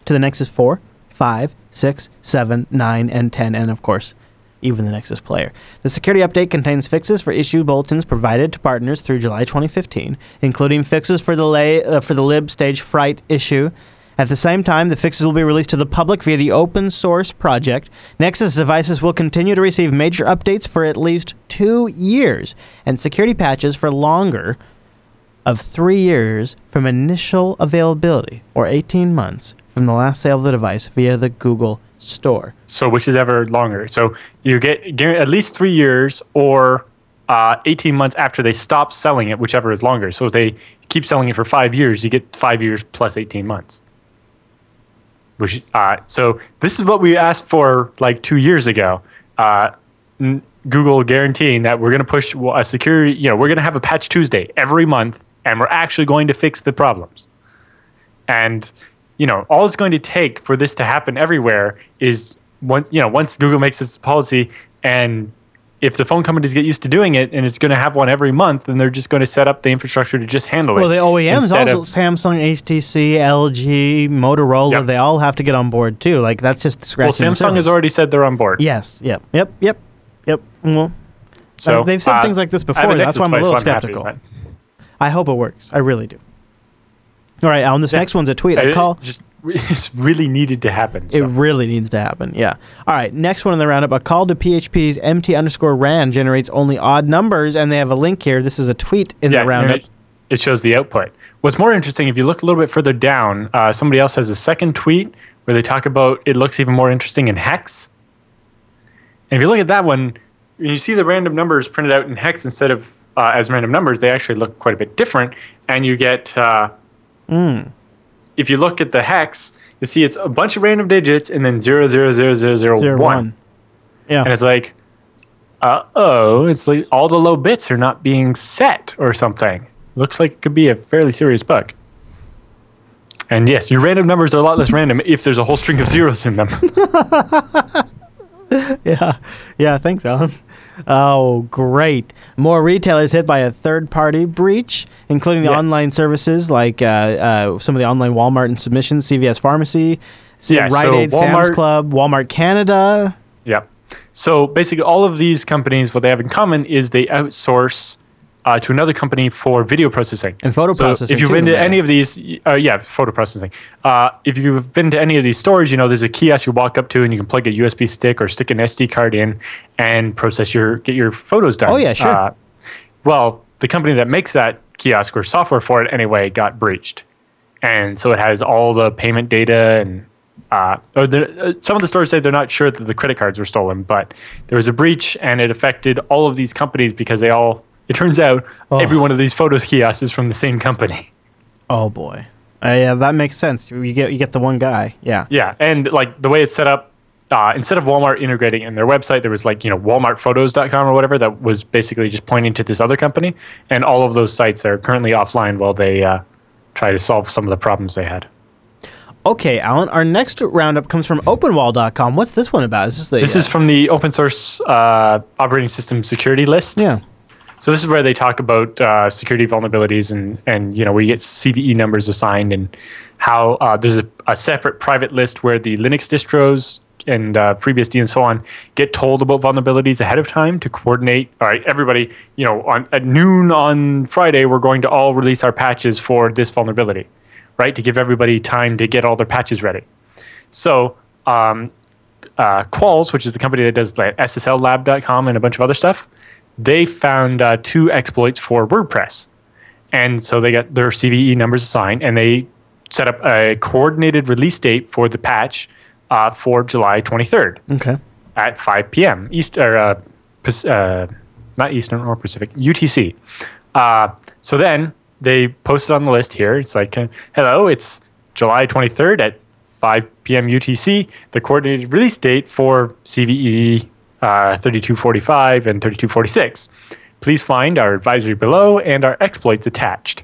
to the Nexus 4, 5, 6, 7, 9, and 10, and of course, even the Nexus player. The security update contains fixes for issue bulletins provided to partners through July 2015, including fixes for the lay, uh, for the libstagefright issue. At the same time, the fixes will be released to the public via the open source project. Nexus devices will continue to receive major updates for at least two years, and security patches for longer of three years from initial availability, or 18 months from the last sale of the device via the Google Store. So which is ever longer? So you get at least three years or uh, 18 months after they stop selling it, whichever is longer. So if they keep selling it for five years, you get five years plus 18 months. Which, uh, so this is what we asked for like two years ago. Uh, n- Google guaranteeing that we're going to push a security, you know, we're going to have a patch Tuesday every month and we're actually going to fix the problems. And you know, all it's going to take for this to happen everywhere is once you know once Google makes this policy, and if the phone companies get used to doing it, and it's going to have one every month, then they're just going to set up the infrastructure to just handle Well, it. Well, the OEMs also of- Samsung, HTC, LG, Motorola, Yep. they all have to get on board too. Like that's just well, scratching the Samsung has already said they're on board. Yes. Yep. Yep. Yep. Yep. Well, So they've said uh, things like this before, that's why I'm a little so happy, skeptical. I hope it works. I really do. All right, Allan. This Yeah. next one's a tweet. I it call. just it's really needed to happen. It really needs to happen. Yeah. All right. Next one in the roundup. A call to PHP's MT underscore rand generates only odd numbers, and they have a link here. This is a tweet in yeah, the roundup. It, it shows the output. What's more interesting, if you look a little bit further down, uh, somebody else has a second tweet where they talk about it looks even more interesting in hex. And if you look at that one, when you see the random numbers printed out in hex instead of uh, as random numbers, they actually look quite a bit different. And you get, uh, if you look at the hex, you see it's a bunch of random digits and then zero zero zero zero zero Zero one. one. Yeah. And it's like, uh oh, it's like all the low bits are not being set or something. Looks like it could be a fairly serious bug. And yes, your random numbers are a lot less random if there's a whole string of zeros in them. Yeah, yeah, thanks, Allan. Oh, great. More retailers hit by a third party breach, including the Yes. online services like uh, uh, some of the online Walmart and submissions, CVS Pharmacy, C- Yeah, Rite so Aid, Sam's Walmart- Club, Walmart Canada. yeah. So basically, all of these companies, what they have in common is they outsource uh, to another company for video processing And photo so processing, If you've been to any of these, uh, yeah, photo processing. Uh, if you've been to any of these stores, you know there's a kiosk you walk up to, and you can plug a USB stick or stick an SD card in and process your get your photos done. Oh, yeah, sure. Uh, well, the company that makes that kiosk or software for it anyway got breached, and so it has all the payment data and. Uh, or the, uh, some of the stores say they're not sure that the credit cards were stolen, but there was a breach and it affected all of these companies because they all. It turns out Oh. every one of these photos kiosks is from the same company. Oh, boy. Uh, yeah, that makes sense. You get you get the one guy. Yeah. Yeah, and like the way it's set up, uh, instead of Walmart integrating in their website, there was like you know WalmartPhotos.com or whatever that was basically just pointing to this other company, and all of those sites are currently offline while they uh, try to solve some of the problems they had. Okay, Allan. Our next roundup comes from OpenWall.com. What's this one about? Is this the? This is from the open source uh, operating system security list. yeah. So this is where they talk about uh, security vulnerabilities and and you know where you get CVE numbers assigned and how uh, there's a, a separate private list where the Linux distros and uh, FreeBSD and so on get told about vulnerabilities ahead of time to coordinate. All right, everybody, you know, on at noon on Friday we're going to all release our patches for this vulnerability, right? To give everybody time to get all their patches ready. So um, uh, which is the company that does like SSLLab.com and a bunch of other stuff, they found uh, two exploits for WordPress, and so they got their CVE numbers assigned, and they set up a coordinated release date for the patch uh, for July 23rd Okay. at 5 p.m. East or uh, uh, not Eastern or Pacific UTC. Uh, so then they posted on the list here. It's like, uh, hello, it's July 23rd at 5 p.m. UTC. The coordinated release date for CVE uh, 3245 and 3246. Please find our advisory below and our exploits attached.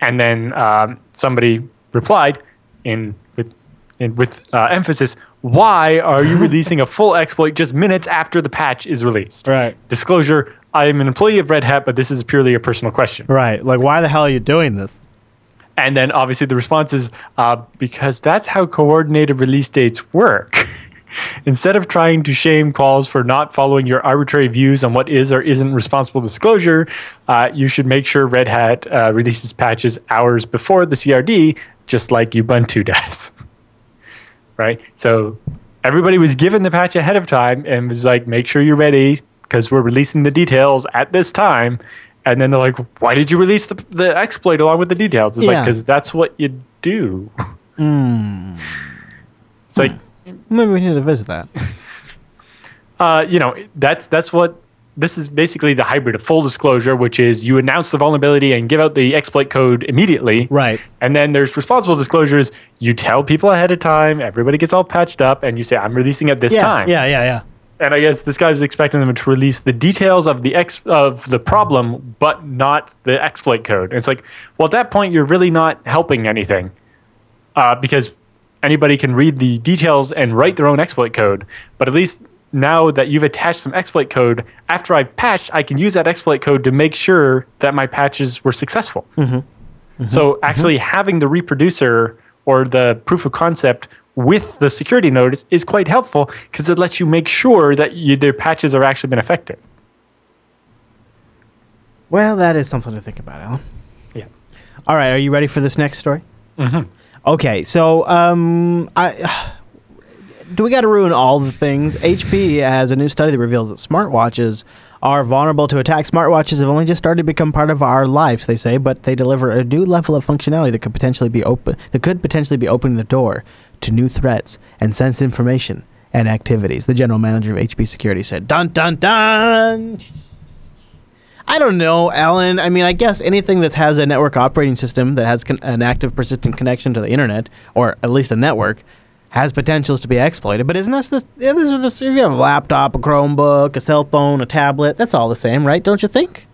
And then um, somebody replied in with in, with uh, emphasis, why are you releasing a full exploit just minutes after the patch is released? Right. Disclosure: I am an employee of Red Hat, but this is purely a personal question. Right. Like, why the hell are you doing this? And then obviously the response is uh, because that's how coordinated release dates work. Instead of trying to shame Qualys for not following your arbitrary views on what is or isn't responsible disclosure, uh, you should make sure Red Hat uh, releases patches hours before the CRD, just like Ubuntu does. right? So everybody was given the patch ahead of time and was like, make sure you're ready because we're releasing the details at this time. And then they're like, why did you release the, the exploit along with the details? It's like, because that's what you do. Hmm. It's like, Maybe we need to visit that. uh, you know, that's that's what this is basically the hybrid of full disclosure, which is you announce the vulnerability and give out the exploit code immediately. Right. And then there's responsible disclosures. You tell people ahead of time, everybody gets all patched up, and you say, I'm releasing at this Yeah. time. Yeah. Yeah. Yeah. And I guess this guy was expecting them to release the details of the ex of the problem, but not the exploit code. And it's like, well, at that point, you're really not helping anything, uh, because anybody can read the details and write their own exploit code. But at least now that you've attached some exploit code, after I've patched, I can use that exploit code to make sure that my patches were successful. So actually having the reproducer or the proof of concept with the security notice is quite helpful because it lets you make sure that you, their patches are actually been effective. Well, that is something to think about, Allan. Yeah. All right, are you ready for this next story? Mm-hmm. Okay, so um, I do we got to ruin all the things? HP has a new study that reveals that smartwatches are vulnerable to attack. Smartwatches have only just started to become part of our lives, they say, but they deliver a new level of functionality that could potentially be open that could potentially be opening the door to new threats and sensitive information and activities. The general manager of HP Security said, "Dun dun dun." I don't know, Allan. I mean, I guess anything that has a network operating system that has con- an active, persistent connection to the internet, or at least a network, has potentials to be exploited. But isn't this this? Yeah, this is this. If you have a laptop, a Chromebook, a cell phone, a tablet, that's all the same, right? Don't you think?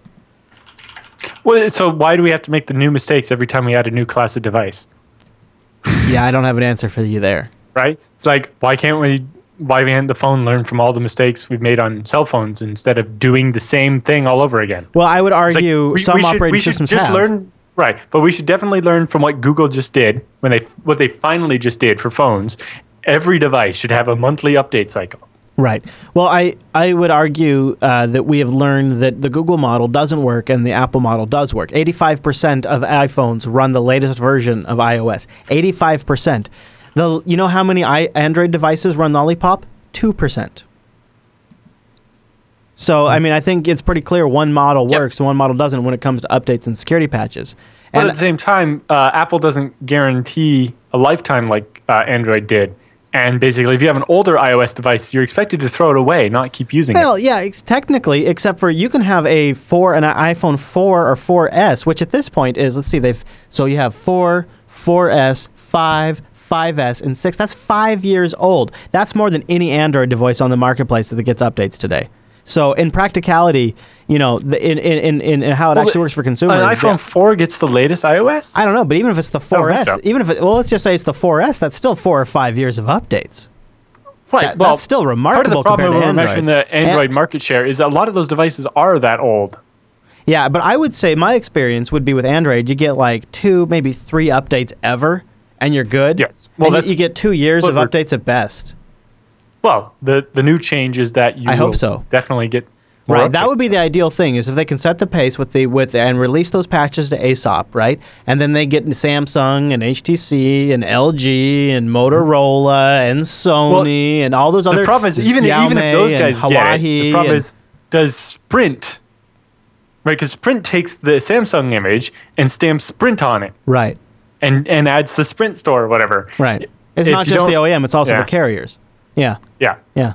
Well, so why do we have to make the new mistakes every time we add a new class of device? yeah, I don't have an answer for you there. Right? It's like why can't we? Why can't the phone learn from all the mistakes we've made on cell phones instead of doing the same thing all over again? Well, I would It's like, argue we- some we should- operating we systems just have. learn right, but we should definitely learn from what Google just did when they what they finally just did for phones. Every device should have a monthly update cycle. Right. Well, I, I would argue uh, that we have learned that the Google model doesn't work and the Apple model does work. 85% of iPhones run the latest version of iOS. 85%. The, you know how many I, Android devices run Lollipop? 2%. So, I mean, I think it's pretty clear one model Yep. works and one model doesn't when it comes to updates and security patches. But And at the same time, uh, Apple doesn't guarantee a lifetime like uh, Android did. And basically, if you have an older iOS device, you're expected to throw it away, not keep using it. Well, yeah, technically, except for you can have a four, and an iPhone four or 4S, which at this point is let's see, they've so you have four, 4S, five, 5S, and six. That's five years old. That's more than any Android device on the marketplace that gets updates today. So in practicality, you know, the, in, in, in, in how it Well, actually works for consumers. An yeah. iPhone 4 gets the latest iOS? I don't know, but even if it's the don't think 4S, so. even if it, well, let's just say it's the 4S, that's still four or five years of updates. right. that- well, that's still Part of remarkable the problem compared to when we're measuring the Android market share is that a lot of those devices are that old. Yeah, but I would say my experience would be with Android. You get like two, maybe three updates ever, and you're good. Yes. Well, you- that's you get two years of updates at best. Well, the, the new change is that you I hope so. definitely get Right, that would be the ideal thing is if they can set the pace with the with and release those patches to AOSP, right? And then they get Samsung and HTC and LG and Motorola and Sony and all those other. the problem is even even if those guys Huawei get it, the problem is does Sprint right? Because Sprint takes the Samsung image and stamps Sprint on it, right, and and adds the Sprint store or whatever. right. It's If not just the OEM; it's also Yeah. the carriers. Yeah, Yeah. yeah.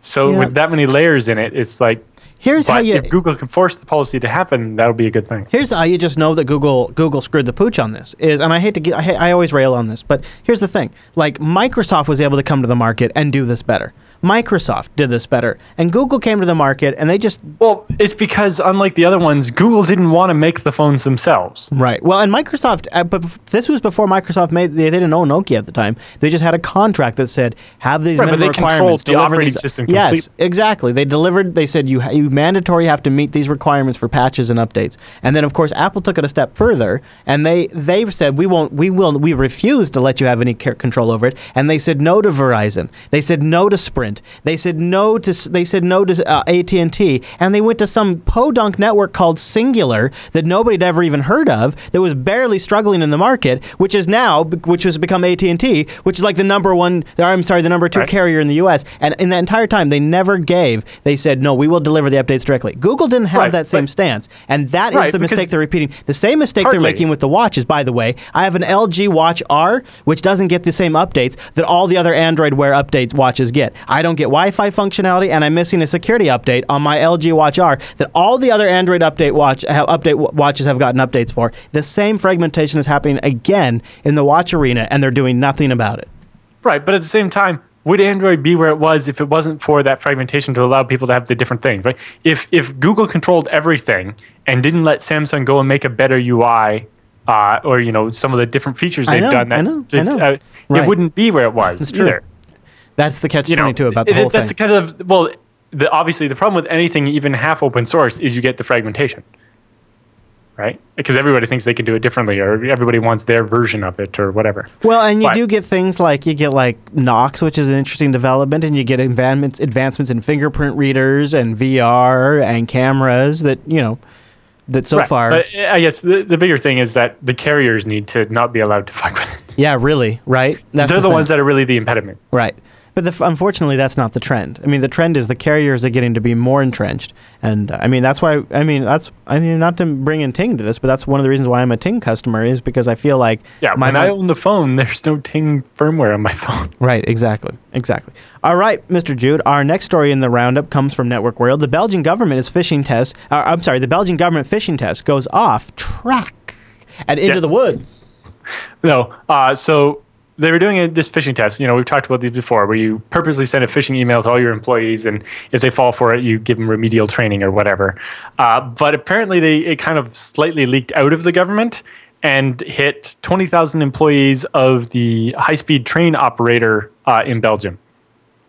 So Yeah. with that many layers in it, it's like. Here's how you if Google can force the policy to happen, that'll be a good thing. Here's how you just know that Google Google screwed the pooch on this is, and I hate to get, I, I always rail on this, but here's the thing: like Microsoft was able to come to the market and do this better. Microsoft did this better, and Google came to the market and they just Well, it's because unlike the other ones, Google didn't want to make the phones themselves. right. Well, and Microsoft, uh, but this was before Microsoft made. They, they didn't own Nokia at the time. They just had a contract that said have these Right, but minimum they controlled requirements. the deliver operating these. system Yes, exactly. They delivered. They said you you mandatory have to meet these requirements for patches and updates. And then of course Apple took it a step further, and they they said we won't, we will, we refuse to let you have any care, control over it. And they said no to Verizon. They said no to Sprint. They said no to they said no to uh, AT and T. And they went to some podunk network called Cingular that nobody had ever even heard of. That was barely struggling in the market, which is now which has become AT and T, which is like the number one. I'm sorry, the number two Right. carrier in the U.S. And in that entire time, they never gave. They said no, we will deliver the updates directly. Google didn't have Right, that same stance, and that is Right, the mistake they're repeating. The same mistake they're making with the watches, by the way. I have an LG Watch R, which doesn't get the same updates that all the other Android Wear updates watches get. I don't get Wi-Fi functionality, and I'm missing a security update on my LG Watch R that all the other Android update watch have, update w- watches have gotten updates for. The same fragmentation is happening again in the watch arena, and they're doing nothing about it. Right, but at the same time, would Android be where it was if it wasn't for that fragmentation to allow people to have the different things? Right? If if Google controlled everything and didn't let Samsung go and make a better UI, uh, or you know some of the different features they've know, done, that I know, I it, know. uh, Right. it wouldn't be where it was. It's true. either. That's the catch You know, twenty two about the it- whole that's thing. the kind of well, the, obviously the problem with anything even half open source is you get the fragmentation. Right, because everybody thinks they can do it differently, or everybody wants their version of it, or whatever. Well, and you But- do get things like you get like Knox, which is an interesting development, and you get advancements advancements in fingerprint readers and VR and cameras that you know that so Right, far. But I guess the, the bigger thing is that the carriers need to not be allowed to fuck with it. yeah, really, right? That's They're the, thing. ones that are really the impediment. right. But the, unfortunately, that's not the trend. I mean, the trend is the carriers are getting to be more entrenched, and uh, I mean that's why. I mean that's. I mean not to bring in Ting to this, but that's one of the reasons why I'm a Ting customer is because I feel like Yeah, my when I own the phone, there's no Ting firmware on my phone. Right, exactly. Exactly. All right, Mr. Jude, our next story in the roundup comes from Network World. The Belgian government is fishing test, uh, I'm sorry, the Belgian government fishing test goes off track and into Yes. the woods. No, uh, so they were doing a, this phishing test. You know, we've talked about these before, where you purposely send a phishing email to all your employees, and if they fall for it, you give them remedial training or whatever. Uh, but apparently, they it kind of slightly leaked out of the government and hit 20,000 employees of the high-speed train operator uh, in Belgium.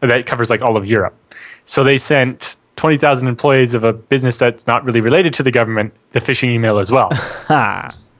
That covers like all of Europe. So they sent 20,000 employees of a business that's not really related to the government the phishing email as well.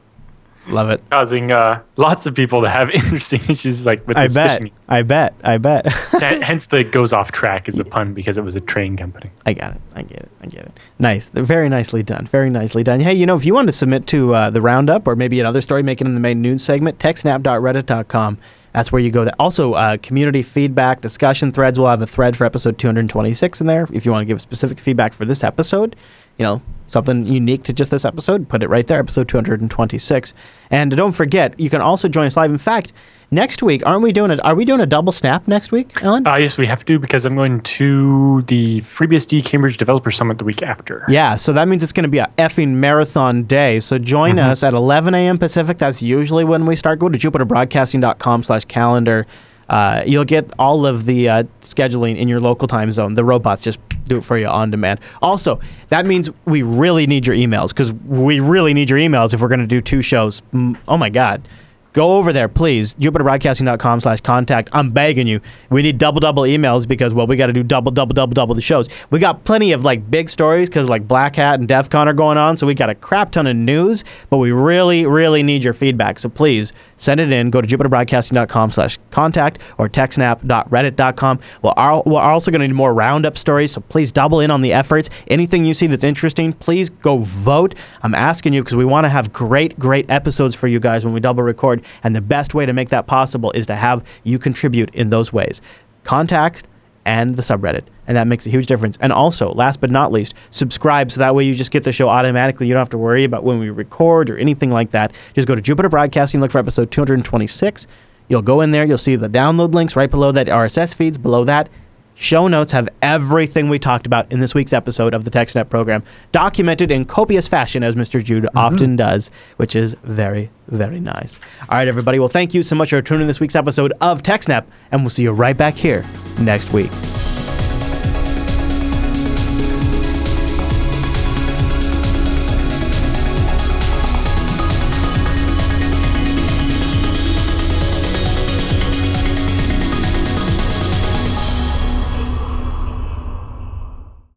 Ha. Love it. causing uh, lots of people to have interesting issues like with I this bet. fishing. I bet. I bet. H- Hence, the goes off track is a pun because it was a train company. I got it. I get it. I get it. Nice. Very nicely done. Very nicely done. Hey, you know, if you want to submit to uh, the roundup or maybe another story, make it in the main news segment, techsnap.reddit.com. That's where you go. There. Also, uh, community feedback, discussion threads. We'll have a thread for episode 226 in there. If you want to give specific feedback for this episode, you know, something unique to just this episode, put it right there, episode 226. And don't forget, you can also join us live. In fact, next week, aren't we doing a, are we doing a double snap next week, Allan? Uh, yes, we have to because I'm going to the FreeBSD Cambridge Developer Summit the week after. Yeah, so that means it's going to be a effing marathon day. So join us at 11 a.m. Pacific. That's usually when we start. Go to jupiterbroadcasting.com slash calendar. Uh, you'll get all of the uh, scheduling in your local time zone. The robots just do it for you on demand. Also, that means we really need your emails because we really need your emails if we're going to do two shows. Oh my God. Go over there, please. JupiterBroadcasting.com slash contact. I'm begging you. We need double, double emails because, well, we got to do double, double, double, double the shows. We got plenty of like big stories because like Black Hat and DEF CON are going on. So we got a crap ton of news, but we really, really need your feedback. So please send it in. Go to JupiterBroadcasting.com slash contact or techsnap.reddit.com. We're, al- we're also going to need more roundup stories. So please double in on the efforts. Anything you see that's interesting, please go vote. I'm asking you because we want to have great, great episodes for you guys when we double record. And the best way to make that possible is to have you contribute in those ways. Contact and the subreddit. And that makes a huge difference. And also, last but not least, subscribe so that way you just get the show automatically. You don't have to worry about when we record or anything like that. Just go to Jupiter Broadcasting, look for episode 226. You'll go in there, you'll see the download links right below that, RSS feeds below that. Show notes have everything we talked about in this week's episode of the TechSnap program, documented in copious fashion, as Mr. Jude mm-hmm. often does, which is very, very nice. All right, everybody. Well, thank you so much for tuning in this week's episode of TechSnap, and we'll see you right back here next week.